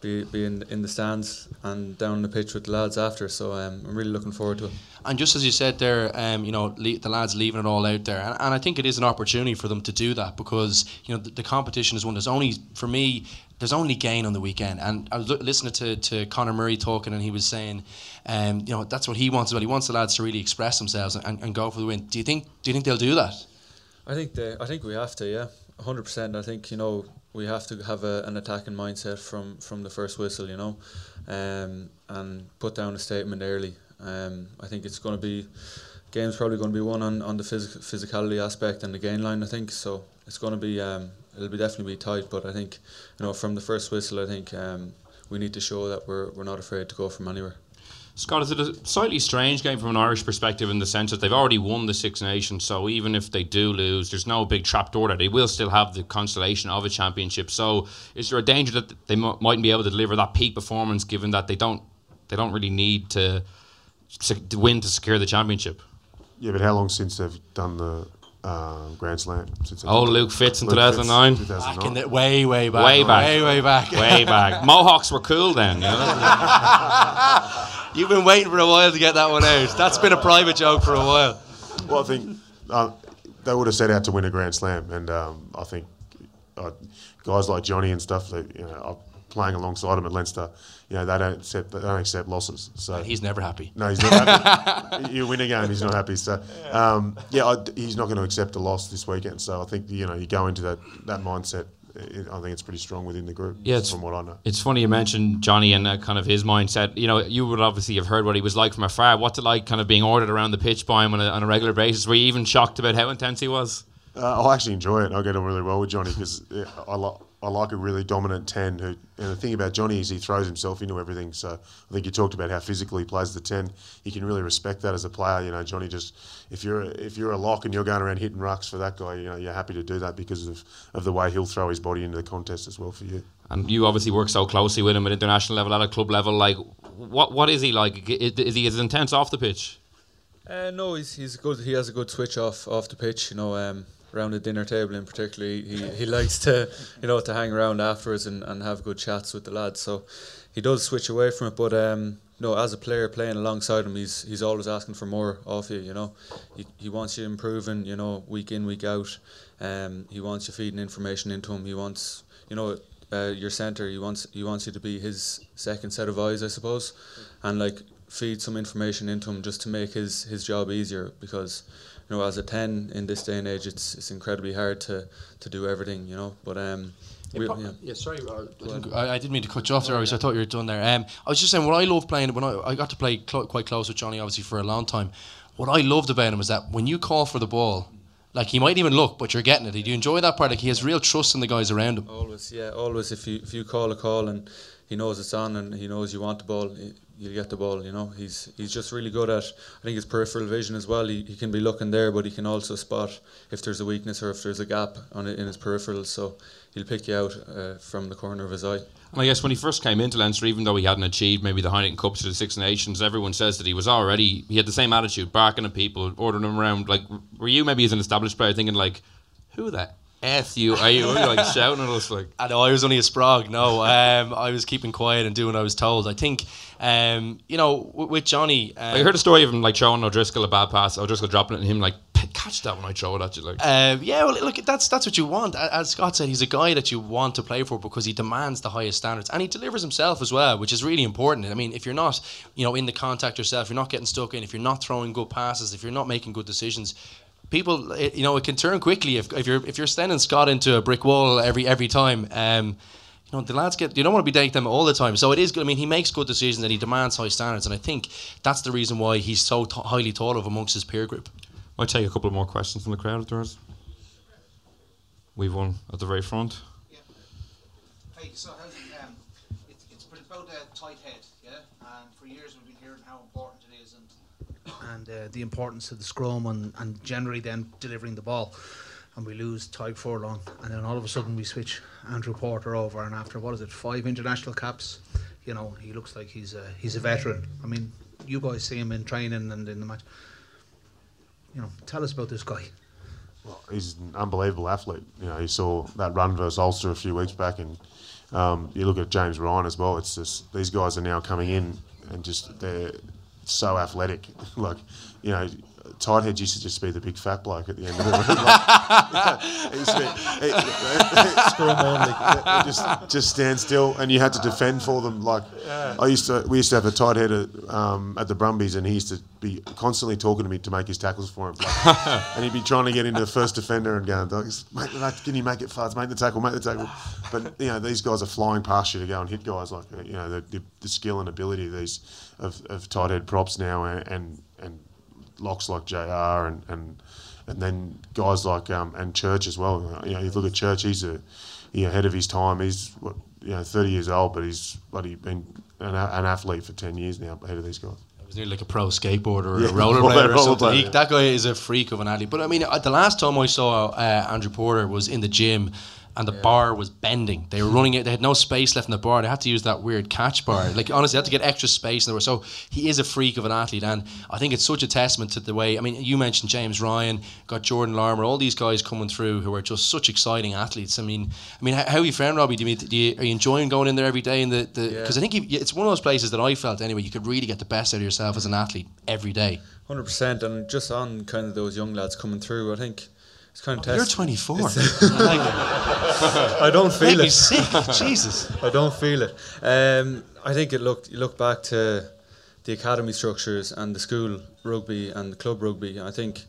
be be in, in the stands and down the pitch with the lads after. So um, I'm really looking forward to it. And just as you said there, um, you know, le- the lads leaving it all out there, and, and I think it is an opportunity for them to do that because you know the, the competition is one. There's only for me, there's only gain on the weekend. And I was li- listening to to Conor Murray talking, and he was saying, um, you know, that's what he wants well. He wants the lads to really express themselves and, and go for the win. Do you think? Do you think they'll do that? I think they, I think we have to, yeah, hundred percent. I think you know we have to have a, an attacking mindset from from the first whistle, you know, um, and put down a statement early. Um, I think it's going to be game's probably going to be won on, on the physic- physicality aspect and the gain line. I think so. It's going to be um, it'll be definitely be tight, but I think you know from the first whistle, I think um, we need to show that we're we're not afraid to go from anywhere. Scott, is it a slightly strange game from an Irish perspective in the sense that they've already won the Six Nations, so even if they do lose, there's no big trapdoor there. They will still have the constellation of a championship. So, is there a danger that they m- mightn't be able to deliver that peak performance, given that they don't they don't really need to, sec- to win to secure the championship? Yeah, but how long since they've done the uh, Grand Slam? Since Oh, Luke Fitz in Luke 2009? 2009. Back in the, way, way back. Way back. Way, way back. Way back. Mohawks were cool then. You know? You've been waiting for a while to get that one out. That's been a private joke for a while. Well, I think uh, they would have set out to win a Grand Slam, and um, I think uh, guys like Johnny and stuff, they, you know, are playing alongside him at Leinster, you know, they don't accept they don't accept losses. So he's never happy. No, he's never happy. you win a game, he's not happy. So um, yeah, I, he's not going to accept a loss this weekend. So I think you know you go into that that mindset. It, I think it's pretty strong within the group. Yeah, from what I know. It's funny you mentioned Johnny and uh, kind of his mindset. You know, you would obviously have heard what he was like from afar. What's it like, kind of being ordered around the pitch by him on a, on a regular basis? Were you even shocked about how intense he was? Uh, I actually enjoy it. I get on really well with Johnny because I like I like a really dominant ten. Who and the thing about Johnny is he throws himself into everything. So I think you talked about how physically he plays the ten. You can really respect that as a player. You know, Johnny just if you're a, if you're a lock and you're going around hitting rucks for that guy, you know, you're happy to do that because of of the way he'll throw his body into the contest as well for you. And you obviously work so closely with him at international level, at a club level. Like, what what is he like? Is, is he as intense off the pitch? Uh, no, he's he's good. He has a good switch off off the pitch. You know, um, around the dinner table in particular. He he likes to you know to hang around afterwards and, and have good chats with the lads. So he does switch away from it, but um, no, as a player playing alongside him, he's he's always asking for more off you. You know, he, he wants you improving. You know, week in week out. Um, he wants you feeding information into him. He wants you know uh, your centre. He wants he wants you to be his second set of eyes, I suppose, and like feed some information into him just to make his his job easier because you know as a 10 in this day and age it's it's incredibly hard to to do everything you know but um we, yeah. yeah, sorry, uh, I didn't. I, I didn't mean to cut you off there, Rory, I thought you were done there. Um, I was just saying, what I love playing, when I, I got to play clo- quite close with Johnny, obviously, for a long time, what I loved about him was that when you call for the ball, like he might even look, but you're getting it. Do you enjoy that part? Like he has real trust in the guys around him. Always, yeah, always. If you if you call a call and he knows it's on and he knows you want the ball, you'll get the ball. You know, he's he's just really good at. I think his peripheral vision as well. He, he can be looking there, but he can also spot if there's a weakness or if there's a gap on in his peripherals. So he'll pick you out uh, from the corner of his eye. And I guess when he first came into Leinster, even though he hadn't achieved maybe the Heineken Cups or the Six Nations, everyone says that he was already he had the same attitude, barking at people, ordering them around. Like, were you maybe as an established player thinking like, who the f you are you? Were like shouting at us like? I know I was only a sprog. No, um, I was keeping quiet and doing what I was told. I think, um, you know, w- with Johnny, um, I heard a story of him like showing O'Driscoll a bad pass, O'Driscoll dropping it, and him like catch that when I throw it at you. Like, Uh, yeah, well, look, that's that's what you want. As Scott said, he's a guy that you want to play for because he demands the highest standards and he delivers himself as well, which is really important. I mean, if you're not, you know, in the contact yourself, you're not getting stuck in. If you're not throwing good passes, if you're not making good decisions, people, it, you know, it can turn quickly if, if you're if you're sending Scott into a brick wall every every time. Um, you know, the lads get you don't want to be dating them all the time. So it is good. I mean, he makes good decisions and he demands high standards, and I think that's the reason why he's so t- highly thought of amongst his peer group. I'll take a couple more questions from the crowd if there is. We've one at the very front. Hey, so how's it, um, it's, it's been about a tight head, yeah? And for years we've been hearing how important it is and, uh, the importance of the scrum and, and generally then delivering the ball. And we lose Tadhg Furlong, and then all of a sudden we switch Andrew Porter over, and after what is it, five international caps, you know, he looks like he's a, he's a veteran. I mean, you guys see him in training and in the match. You know, tell us about this guy. Well, he's an unbelievable athlete. You know, you saw that run versus Ulster a few weeks back, and um, you look at James Ryan as well. It's just these guys are now coming in and just they're so athletic. like, you know, tight heads used to just be the big fat bloke at the end of the room. Like, he used to be- he- Scrum he just just stand still, and you had to defend for them. Like I used to, we used to have a tight head at, um, at the Brumbies, and he used to be constantly talking to me to make his tackles for him. Like, and he'd be trying to get into the first defender and going, "Dogs, make the can you make it fast? Make the tackle, make the tackle." But you know, these guys are flying past you to go and hit guys like uh, you know the, the, the skill and ability of these of, of tight head props now, and and, and locks like Jr. and and and then guys like um, and Church as well. You know, you look at Church; he's a know, ahead of his time. He's what, you know thirty years old, but he's bloody been an, an athlete for ten years now, ahead of these guys. was nearly like a pro skateboarder or Yeah, a rollerblader or rollerblader, something. He, yeah. that guy is a freak of an athlete. But I mean, uh, the last time I saw uh, Andrew Porter was in the gym. And the bar was bending. They were running it. They had no space left in the bar. They had to use that weird catch bar. Like honestly, they had to get extra space. And they were so he is a freak of an athlete, and I think it's such a testament to the way. I mean, you mentioned James Ryan, got Jordan Larmour, all these guys coming through who are just such exciting athletes. I mean, I mean, how, how are you found Robbie? Do you, do you are you enjoying going in there every day? In the because I think you, it's one of those places that I felt anyway. You could really get the best out of yourself as an athlete every day. Hundred percent, and just on kind of those young lads coming through, I think it's kind of. Oh, you're 24. I like it. I don't feel it. sick. Jesus. I don't feel it. Um, I think it looked. You look back to the academy structures and the school rugby and the club rugby. I think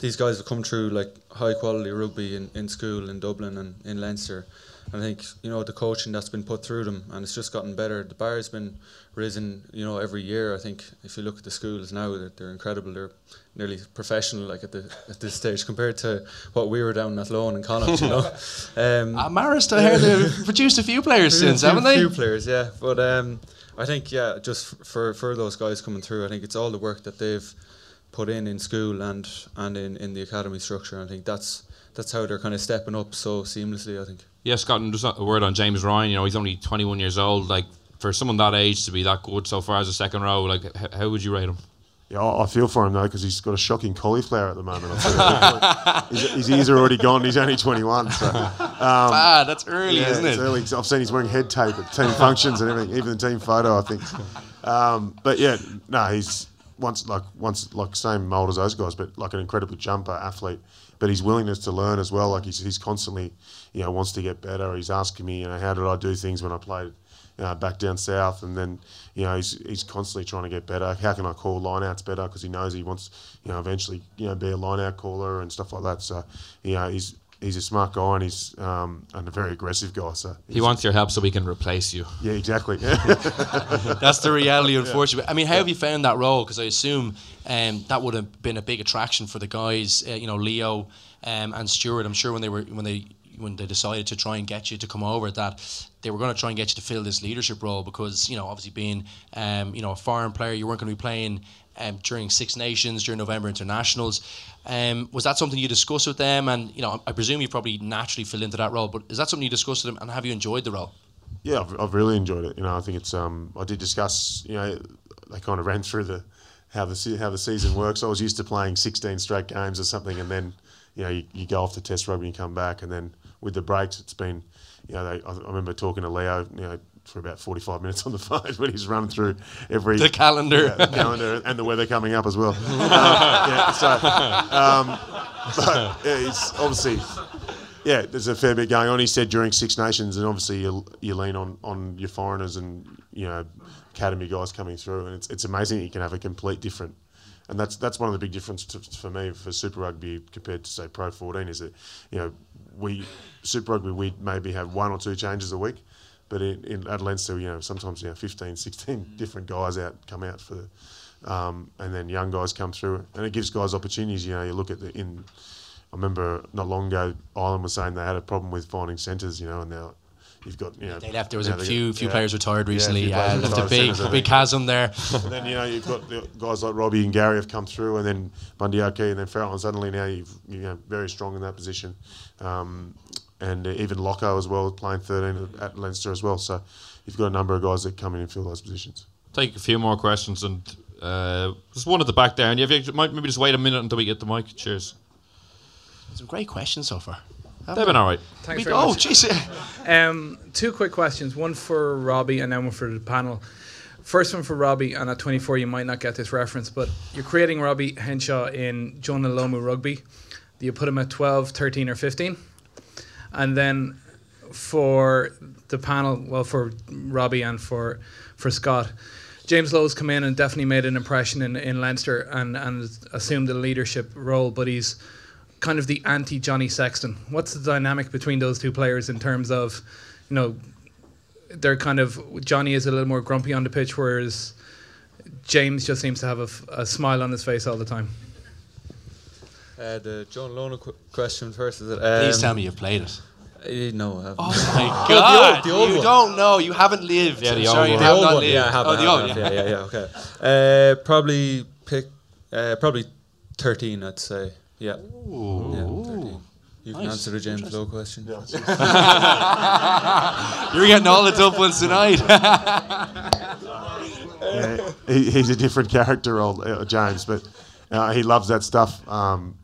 these guys have come through like high quality rugby in, in school in Dublin and in Leinster. I think you know the coaching that's been put through them, and it's just gotten better. The bar's been risen, you know, every year. I think if you look at the schools now, they're, they're incredible. They're nearly professional, like at the at this stage, compared to what we were down at Loan and Connacht. You know, um, Uh, Marist, I heard they've produced a few players since, few, haven't they? A Few players, yeah. But um, I think yeah, just f- for for those guys coming through, I think it's all the work that they've put in in school and and in, in the academy structure. I think that's that's how they're kind of stepping up so seamlessly. I think. Yeah, Scott, and just a word on James Ryan. You know, he's only 21 years old. Like, for someone that age to be that good so far as a second row, like, h- how would you rate him? Yeah, I feel for him though because he's got a shocking cauliflower at the moment. His, his ears are already gone. He's only 21. So, um, Bad, that's early, yeah, isn't it's it? Early. I've seen he's wearing head tape at team functions and everything, even the team photo. I think. Um, but yeah, no, he's once like once like same mold as those guys, but like an incredible jumper athlete. But his willingness to learn as well, like he's, he's constantly, you know, wants to get better. He's asking me, you know, how did I do things when I played know, back down south, and then you know he's, he's constantly trying to get better. How can I call lineouts better? Because he knows he wants you know eventually you know be a lineout caller and stuff like that. So you know he's he's a smart guy and he's um, and a very aggressive guy. So He wants your help so we can replace you. Yeah, exactly. That's the reality, unfortunately. I mean, how have you found that role? Because I assume um, that would have been a big attraction for the guys, uh, you know, Leo um, and Stuart. I'm sure when they were when they when they decided to try and get you to come over, that they were going to try and get you to fill this leadership role because you know, obviously being um, you know a foreign player, you weren't going to be playing um, during Six Nations during November internationals. Um, was that something you discussed with them? And you know, I presume you probably naturally fell into that role. But is that something you discussed with them? And have you enjoyed the role? Yeah, I've, I've really enjoyed it. You know, I think it's. Um, I did discuss. You know, they kind of ran through the how the how the season works. I was used to playing 16 straight games or something, and then you know you, you go off to Test rugby and come back, and then with the breaks, it's been. You know, they, I, I remember talking to Leo. You know. For about forty-five minutes on the phone, when he's running through every The calendar. yeah, calendar, and the weather coming up as well. Um, yeah, so, um, but yeah, it's obviously yeah, there's a fair bit going on. He said during Six Nations, and obviously you, you lean on, on your foreigners and you know academy guys coming through, and it's it's amazing you can have a complete different. And that's that's one of the big differences for me for Super Rugby compared to say Pro 14 is that you know we Super Rugby we maybe have one or two changes a week, but in, in at Leinster you know sometimes you know 15, 16 different guys out come out for, um, and then young guys come through, and it gives guys opportunities. You know you look at the in I remember not long ago, Ireland was saying they had a problem with finding centres, you know, and now you've got, you know. They left. There was a few got- few yeah. players retired recently. Yeah, left a big centres, big chasm there. and then, you know, you've got the guys like Robbie and Gary have come through, and then Bundee Aki and then Farrell, and suddenly now you've, you know, very strong in that position. Um, and uh, even Locko as well, playing 13 at, at Leinster as well. So you've got a number of guys that come in and fill those positions. Take a few more questions, and uh, there's one at the back there. And you have, you might maybe just wait a minute until we get the mic. Cheers. Some great questions so far. They've been all right. Thanks We- very oh, much. jeez. Um, two quick questions. One for Robbie and then one for the panel. First one for Robbie, and at 24 you might not get this reference, but you're creating Robbie Henshaw in Jonah Lomu Rugby. Do you put him at 12, 13 or 15? And then for the panel, well, for Robbie and for for Scott, James Lowe's come in and definitely made an impression in, in Leinster and, and assumed a leadership role, but he's kind of the anti Johnny Sexton. What's the dynamic between those two players in terms of, you know, they're kind of Johnny is a little more grumpy on the pitch, whereas James just seems to have a smile on his face all the time. Uh, the Jonah Lomu qu- question first is it? Please um, tell me you've played it. Uh, no, I haven't. Oh my God! the old, the old you one. don't know. You haven't lived. Yeah, the I'm sorry, old one. The old one. lived. Yeah, I have. Oh, I the old, I have. yeah. yeah, yeah, okay. Uh, probably pick. Uh, probably thirteen, I'd say. Yeah. Yeah, 13. You can Nice. answer the James Lowe question. You're getting all the tough ones tonight. yeah, he, he's a different character, old uh, James, but uh, he loves that stuff. Um,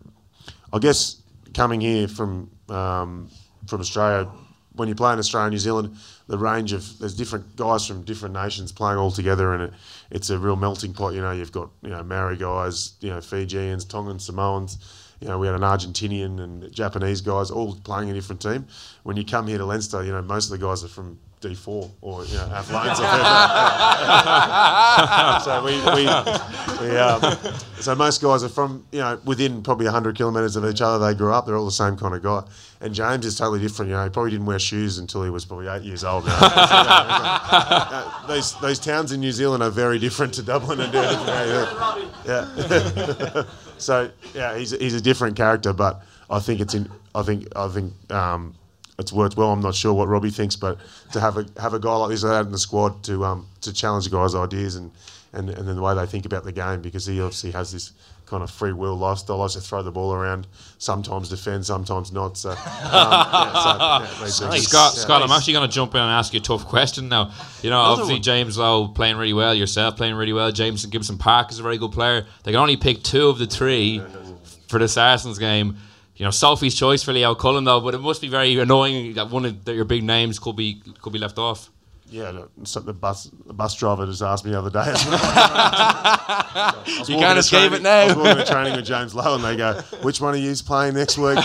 I guess coming here from um, from Australia, when you play in Australia and New Zealand, the range of there's different guys from different nations playing all together, and it, it's a real melting pot. You know, you've got you know Maori guys, you know Fijians, Tongans, Samoans. You know, we had an Argentinian and Japanese guys all playing a different team. When you come here to Leinster, you know most of the guys are from D4 or you know have loans. so we, we, we um, so most guys are from you know within probably hundred kilometres of each other. They grew up. They're all the same kind of guy. And James is totally different. You know, he probably didn't wear shoes until he was probably eight years old. You know? Uh, these these towns in New Zealand are very different to Dublin and yeah, yeah. so yeah, he's he's a different character, but I think it's in. I think I think um, it's worked well. I'm not sure what Robbie thinks, but to have a have a guy like this out in the squad to um, to challenge the guys' ideas and, and and then the way they think about the game, because he obviously has this kind of free will lifestyle. I like to throw the ball around, sometimes defend, sometimes not. So, um, yeah, so yeah, things. Scott, Yeah. Scott, I'm actually going to jump in and ask you a tough question now. You know, Another obviously one. James Lowe playing really well, yourself playing really well, Jamison Gibson Park is a very good player. They can only pick two of the three for the Saracens game. You know, Sophie's choice for Leo Cullen though, but it must be very annoying that one of the, your big names could be could be left off. Yeah, look, so the bus the bus driver just asked me the other day. You can't escape it now. I was walking to training with James Lowe, and they go, "Which one of you's playing next week?"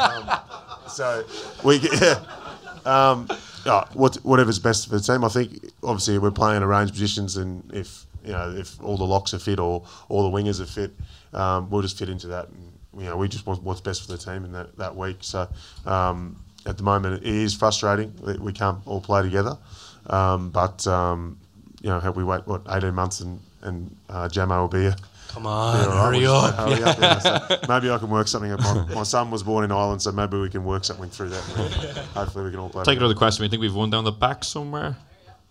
Um, so we yeah, um, yeah, what, whatever's best for the team. I think obviously we're playing a range of positions, and if you know if all the locks are fit or all the wingers are fit, um, we'll just fit into that. And, you know, we just want what's best for the team in that, that week. So um, at the moment, it is frustrating that we can't all play together. Um, but um, you know, have we wait what eighteen months and and uh, Jamo will be here. Come on, Be all right. hurry We'll up. hurry up, Yeah. yeah. So maybe I can work something. My, my son was born in Ireland, so maybe we can work something through that. Hopefully, we can all play. Take together. another question. We think we've one down the back somewhere.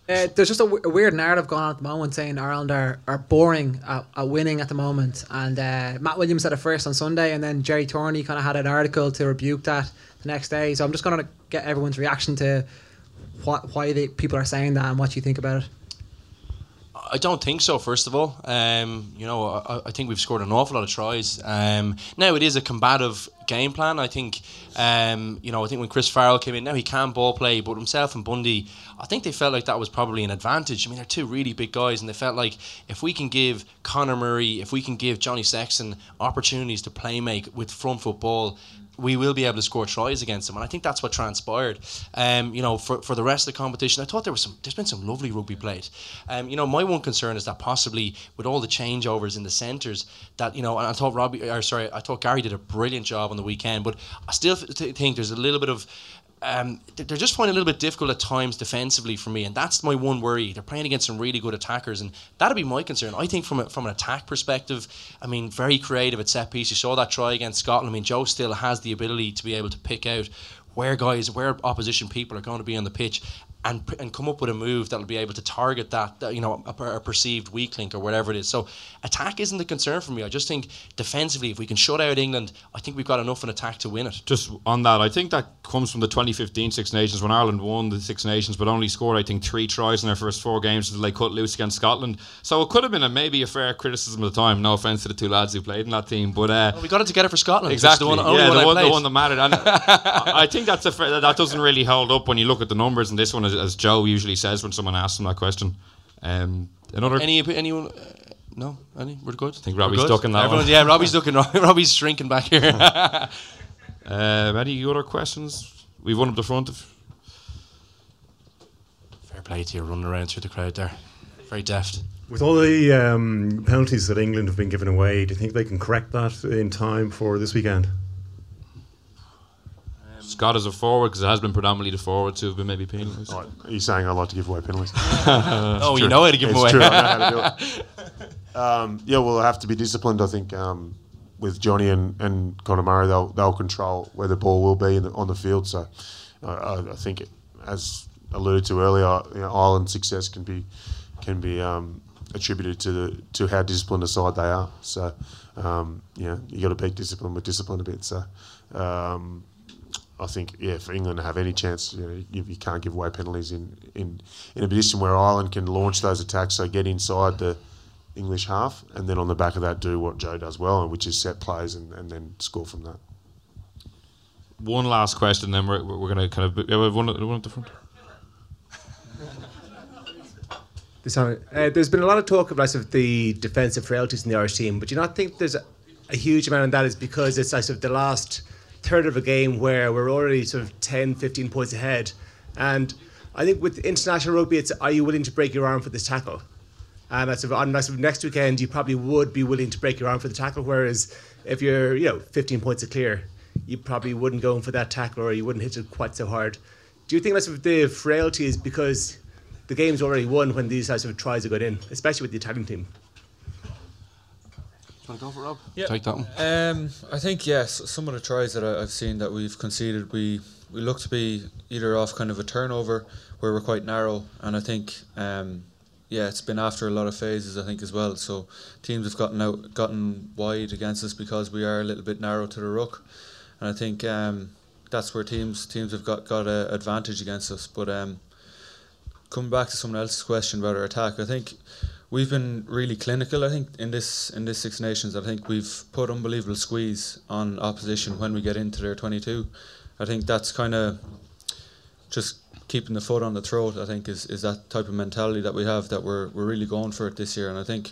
Uh, there's just a, w- a weird narrative going on at the moment saying Ireland are, are boring at, at winning at the moment. And uh, Matt Williams said it first on Sunday, and then Gerry Thornley kind of had an article to rebuke that the next day. So I'm just going to get everyone's reaction to what, why they, people are saying that and what you think about it. I don't think so. First of all, um, you know, I, I think we've scored an awful lot of tries. Um, now it is a combative game plan. I think, um, you know, I think when Chris Farrell came in, now he can ball play, but himself and Bundee, I think they felt like that was probably an advantage. I mean, they're two really big guys, and they felt like if we can give Conor Murray, if we can give Johnny Sexton opportunities to play make with front football, we will be able to score tries against them, and I think that's what transpired. Um, you know, for, for the rest of the competition, I thought there was some. There's been some lovely rugby played. Um, you know, my one concern is that possibly with all the changeovers in the centres, that you know, and I thought Robbie, or sorry, I thought Gary did a brilliant job on the weekend, but I still th- think there's a little bit of um, they're just finding a little bit difficult at times defensively for me, and that's my one worry. They're playing against some really good attackers, and that'd be my concern. I think from a, from an attack perspective, I mean, very creative at set piece. You saw that try against Scotland. I mean, Joe still has the ability to be able to pick out where guys, where opposition people are going to be on the pitch. And, and come up with a move that'll be able to target that, that, you know a, a perceived weak link or whatever it is. So attack isn't the concern for me. I just think defensively, if we can shut out England, I think we've got enough in attack to win it. Just on that, I think that comes from the 2015 Six Nations when Ireland won the Six Nations, but only scored I think three tries in their first four games until they cut loose against Scotland. So it could have been a, maybe a fair criticism at the time. No offense to the two lads who played in that team, but uh, Well, we got it together for Scotland. Exactly. the one, yeah, the one, the one that mattered. And I think that's a fair, that- doesn't really hold up when you look at the numbers. And this one, as, as Joe usually says when someone asks him that question. Um, another. Any anyone? Uh, no, any? We're good. I think Robbie's ducking that one. Yeah, Robbie's ducking. Robbie's shrinking back here. um, any other questions? We've one up the front. Of, Fair play to you, running around through the crowd there. Very deft. With all the um, penalties that England have been given away, do you think they can correct that in time for this weekend? Scott as a forward because it has been predominantly the forwards who have been maybe penalised. Are you saying I like to give away penalties? Oh, It's you know how to give It's away. True, I know how to do it. Um, yeah, we'll have to be disciplined. I think um, with Johnny and, and Conor Murray, they'll they'll control where the ball will be in the, on the field. So uh, I, I think, it, as alluded to earlier, you know, Ireland's success can be can be um, attributed to the to how disciplined a side they are. So um, yeah, you got to beat discipline with discipline a bit. So. Um, I think, yeah, for England to have any chance, you, know, you, you can't give away penalties in, in, in a position where Ireland can launch those attacks. So get inside the English half, and then on the back of that, do what Joe does well, which is set plays and, and then score from that. One last question, then we're, we're going to kind of. Yeah, we have one, one at the front. Uh, there's been a lot of talk about sort of the defensive frailties in the Irish team, but do you not think there's a, a huge amount of that is because it's like sort of the last third of a game where we're already sort of 10, 15 points ahead. And I think with international rugby, it's are you willing to break your arm for this tackle? And that's on that's next weekend, you probably would be willing to break your arm for the tackle. Whereas if you're, you know, 15 points clear, you probably wouldn't go in for that tackle or you wouldn't hit it quite so hard. Do you think that's the frailty is because the game's already won when these types of tries are got in, especially with the Italian team? Want to go for it, Rob? Yeah. Take that one. Um, I think yes. Some of the tries that I- I've seen that we've conceded, we we look to be either off kind of a turnover where we're quite narrow, and I think um, yeah, it's been after a lot of phases, I think, as well. So teams have gotten out, gotten wide against us because we are a little bit narrow to the ruck, and I think um, that's where teams teams have got got an advantage against us. But um, coming back to someone else's question about our attack, I think we've been really clinical. I think in this in this Six Nations, I think we've put unbelievable squeeze on opposition when we get into their twenty two. I think that's kind of just keeping the foot on the throat. I think is, is that type of mentality that we have that we're we're really going for it this year. And I think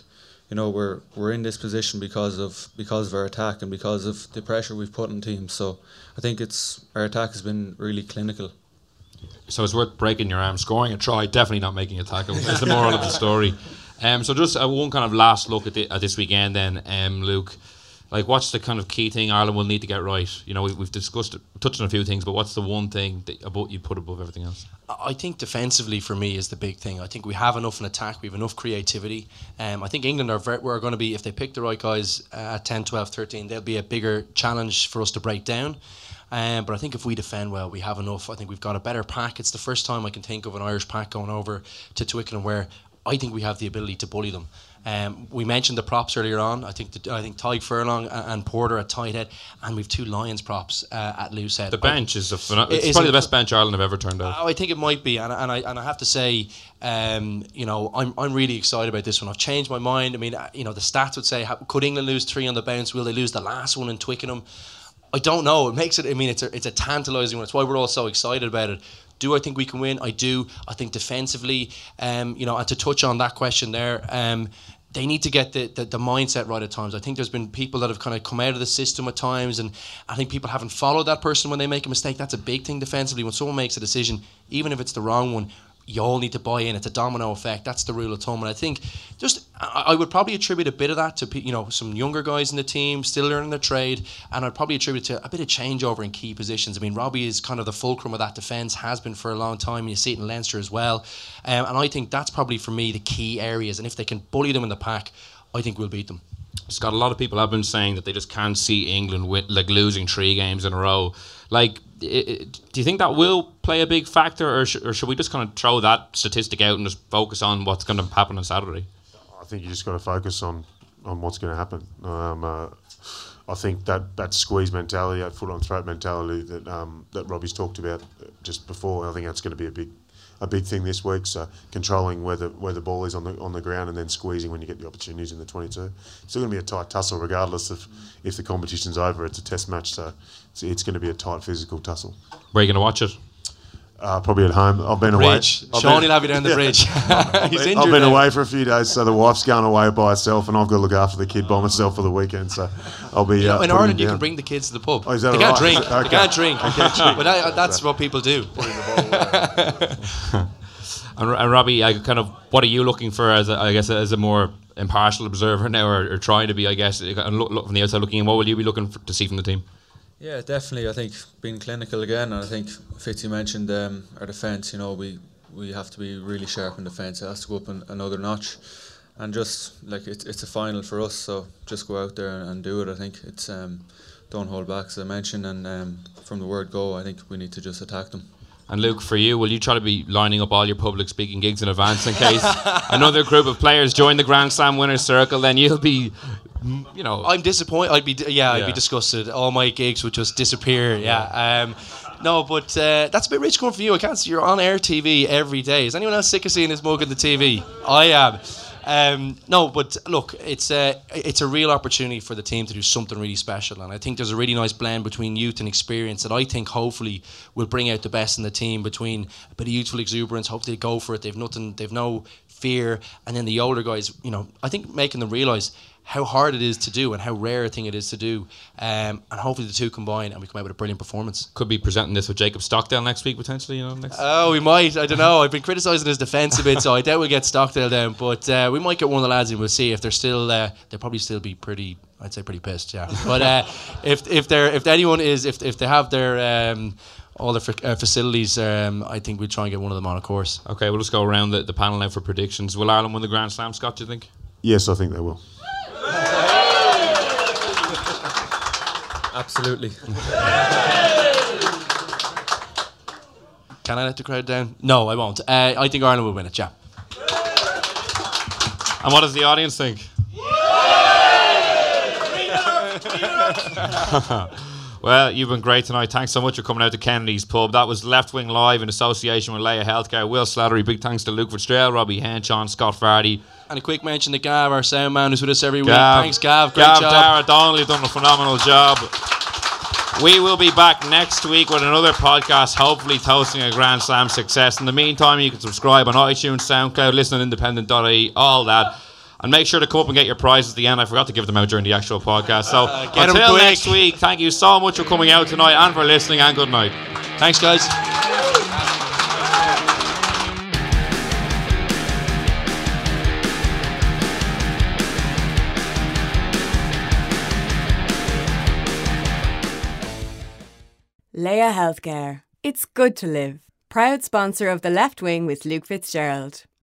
you know we're we're in this position because of because of our attack and because of the pressure we've put on teams. So I think it's our attack has been really clinical. So it's worth breaking your arm, scoring a try, definitely not making a tackle. Is the moral of the story. Um, so just uh, one kind of last look at, the, at this weekend, then, um, Luke. Like, what's the kind of key thing Ireland will need to get right? You know, we, we've discussed, touched on a few things, but what's the one thing that about you put above everything else? I think defensively for me is the big thing. I think we have enough in attack, we have enough creativity. Um, I think England are we're going to be, if they pick the right guys uh, at 10, 12, 13, they'll be a bigger challenge for us to break down. Um, but I think if we defend well, we have enough. I think we've got a better pack. It's the first time I can think of an Irish pack going over to Twickenham where I think we have the ability to bully them. Um, we mentioned the props earlier on. I think the, I think Tadhg Furlong and, Porter at tight head, and we've two Lions props uh, at loose head. The bench is a it's probably the best bench Ireland have ever turned out. Oh, I think it might be, and, and I and I have to say, um, you know, I'm I'm really excited about this one. I've changed my mind. I mean, uh, you know, the stats would say, how, could England lose three on the bounce? Will they lose the last one in Twickenham? I don't know. It makes it. I mean, it's a it's a tantalising one. It's why we're all so excited about it. Do I think we can win? I do. I think defensively, um, you know, and to touch on that question there, um, they need to get the, the, the, mindset right at times. I think there's been people that have kind of come out of the system at times, and I think people haven't followed that person when they make a mistake. That's a big thing defensively. When someone makes a decision, even if it's the wrong one, you all need to buy in. It's a domino effect. That's the rule of thumb. And I think just I, would probably attribute a bit of that to you know some younger guys in the team still learning their trade, and I'd probably attribute to a bit of changeover in key positions. I mean, Robbie is kind of the fulcrum of that defence, has been for a long time, and you see it in Leinster as well. Um, and I think that's probably for me the key areas. And if they can bully them in the pack, I think we'll beat them. Scott, a lot of people have been saying that they just can't see England with like losing three games in a row. Like, it, do you think that will play a big factor, or, sh- or should we just kind of throw that statistic out and just focus on what's going to happen on Saturday? I think you just got to focus on on what's going to happen. Um, uh, I think that, that squeeze mentality, that foot on throat mentality that um, that Robbie's talked about just before, I think that's going to be a big a big thing this week. So controlling where the where the ball is on the on the ground and then squeezing when you get the opportunities in the 22. It's still going to be a tight tussle regardless of if the competition's over. It's a test match, so it's, it's going to be a tight physical tussle. Where are you going to watch it? Uh, probably at home. I've been bridge. away. Sean will have you down the bridge. He's injured. I've been now. away for a few days, so the wife's going away by herself, and I've got to look after the kid by myself for the weekend. So I'll be. You know, uh, in Ireland, you can bring the kids to the pub. Oh, is that they can't right? drink. Okay. They can't drink. They can't drink. but that, that's what people do. And, and Robbie, I kind of, what are you looking for as a, I guess as a more impartial observer now, or, or trying to be, I guess, and look, look from the outside looking in? What will you be looking for, to see from the team? Yeah, definitely. I think being clinical again, and I think Fitzy mentioned um, our defence. You know, we we have to be really sharp in defence. It has to go up an, another notch, and just like it's it's a final for us. So just go out there and, and do it. I think it's um, don't hold back, as I mentioned, and um, from the word go, I think we need to just attack them. And Luke, for you, will you try to be lining up all your public speaking gigs in advance in case another group of players join the Grand Slam winners circle? Then you'll be, you know, I'm disappointed. I'd be yeah, I'd Yeah. be disgusted. All my gigs would just disappear. Yeah. Um, no, but uh, that's a bit rich coming for you. I can't see you're on air TV every day. Is anyone else sick of seeing this mug on the TV? I am. Um, no, but look, it's a it's a real opportunity for the team to do something really special, and I think there's a really nice blend between youth and experience that I think hopefully will bring out the best in the team. Between a bit of youthful exuberance, hopefully they go for it. They've nothing, they've no fear, and then the older guys, you know, I think making them realise how hard it is to do and how rare a thing it is to do, um, and hopefully the two combine and we come out with a brilliant performance. could be presenting this with Jacob Stockdale next week potentially. You know, next. Oh, we might. I don't know. I've been criticising his defence a bit, so I doubt we'll get Stockdale down. But uh, we might get one of the lads, and we'll see if they're still. Uh, they'll probably still be pretty. I'd say pretty pissed. Yeah. But uh, if if they're if anyone is if if they have their um, all the uh, facilities, um, I think we'll try and get one of them on a course. Okay, we'll just go around the, the panel now for predictions. Will Ireland win the Grand Slam, Scott? Do you think? Yes, I think they will. Absolutely. Can I let the crowd down? No, I won't. Uh, I think Ireland will win it. Yeah. And what does the audience think? well, you've been great tonight. Thanks so much for coming out to Kennedy's Pub. That was Left Wing Live in association with Laya Healthcare. Will Slattery, big thanks to Luke Fitzgerald, Robbie Henshaw, Scott Fardy. And a quick mention to Gav, our sound man, who's with us every week. Thanks, Gav. Great Gav job. Dara Donnelly done a phenomenal job. We will be back next week with another podcast, hopefully toasting a Grand Slam success. In the meantime, you can subscribe on iTunes, SoundCloud, listen on independent.ie, all that. And make sure to come up and get your prizes at the end. I forgot to give them out during the actual podcast. So uh, get 'em until quick. next week, thank you so much for coming out tonight and for listening, and good night. Thanks, guys. Laya Healthcare. It's good to live. Proud sponsor of The Left Wing with Luke Fitzgerald.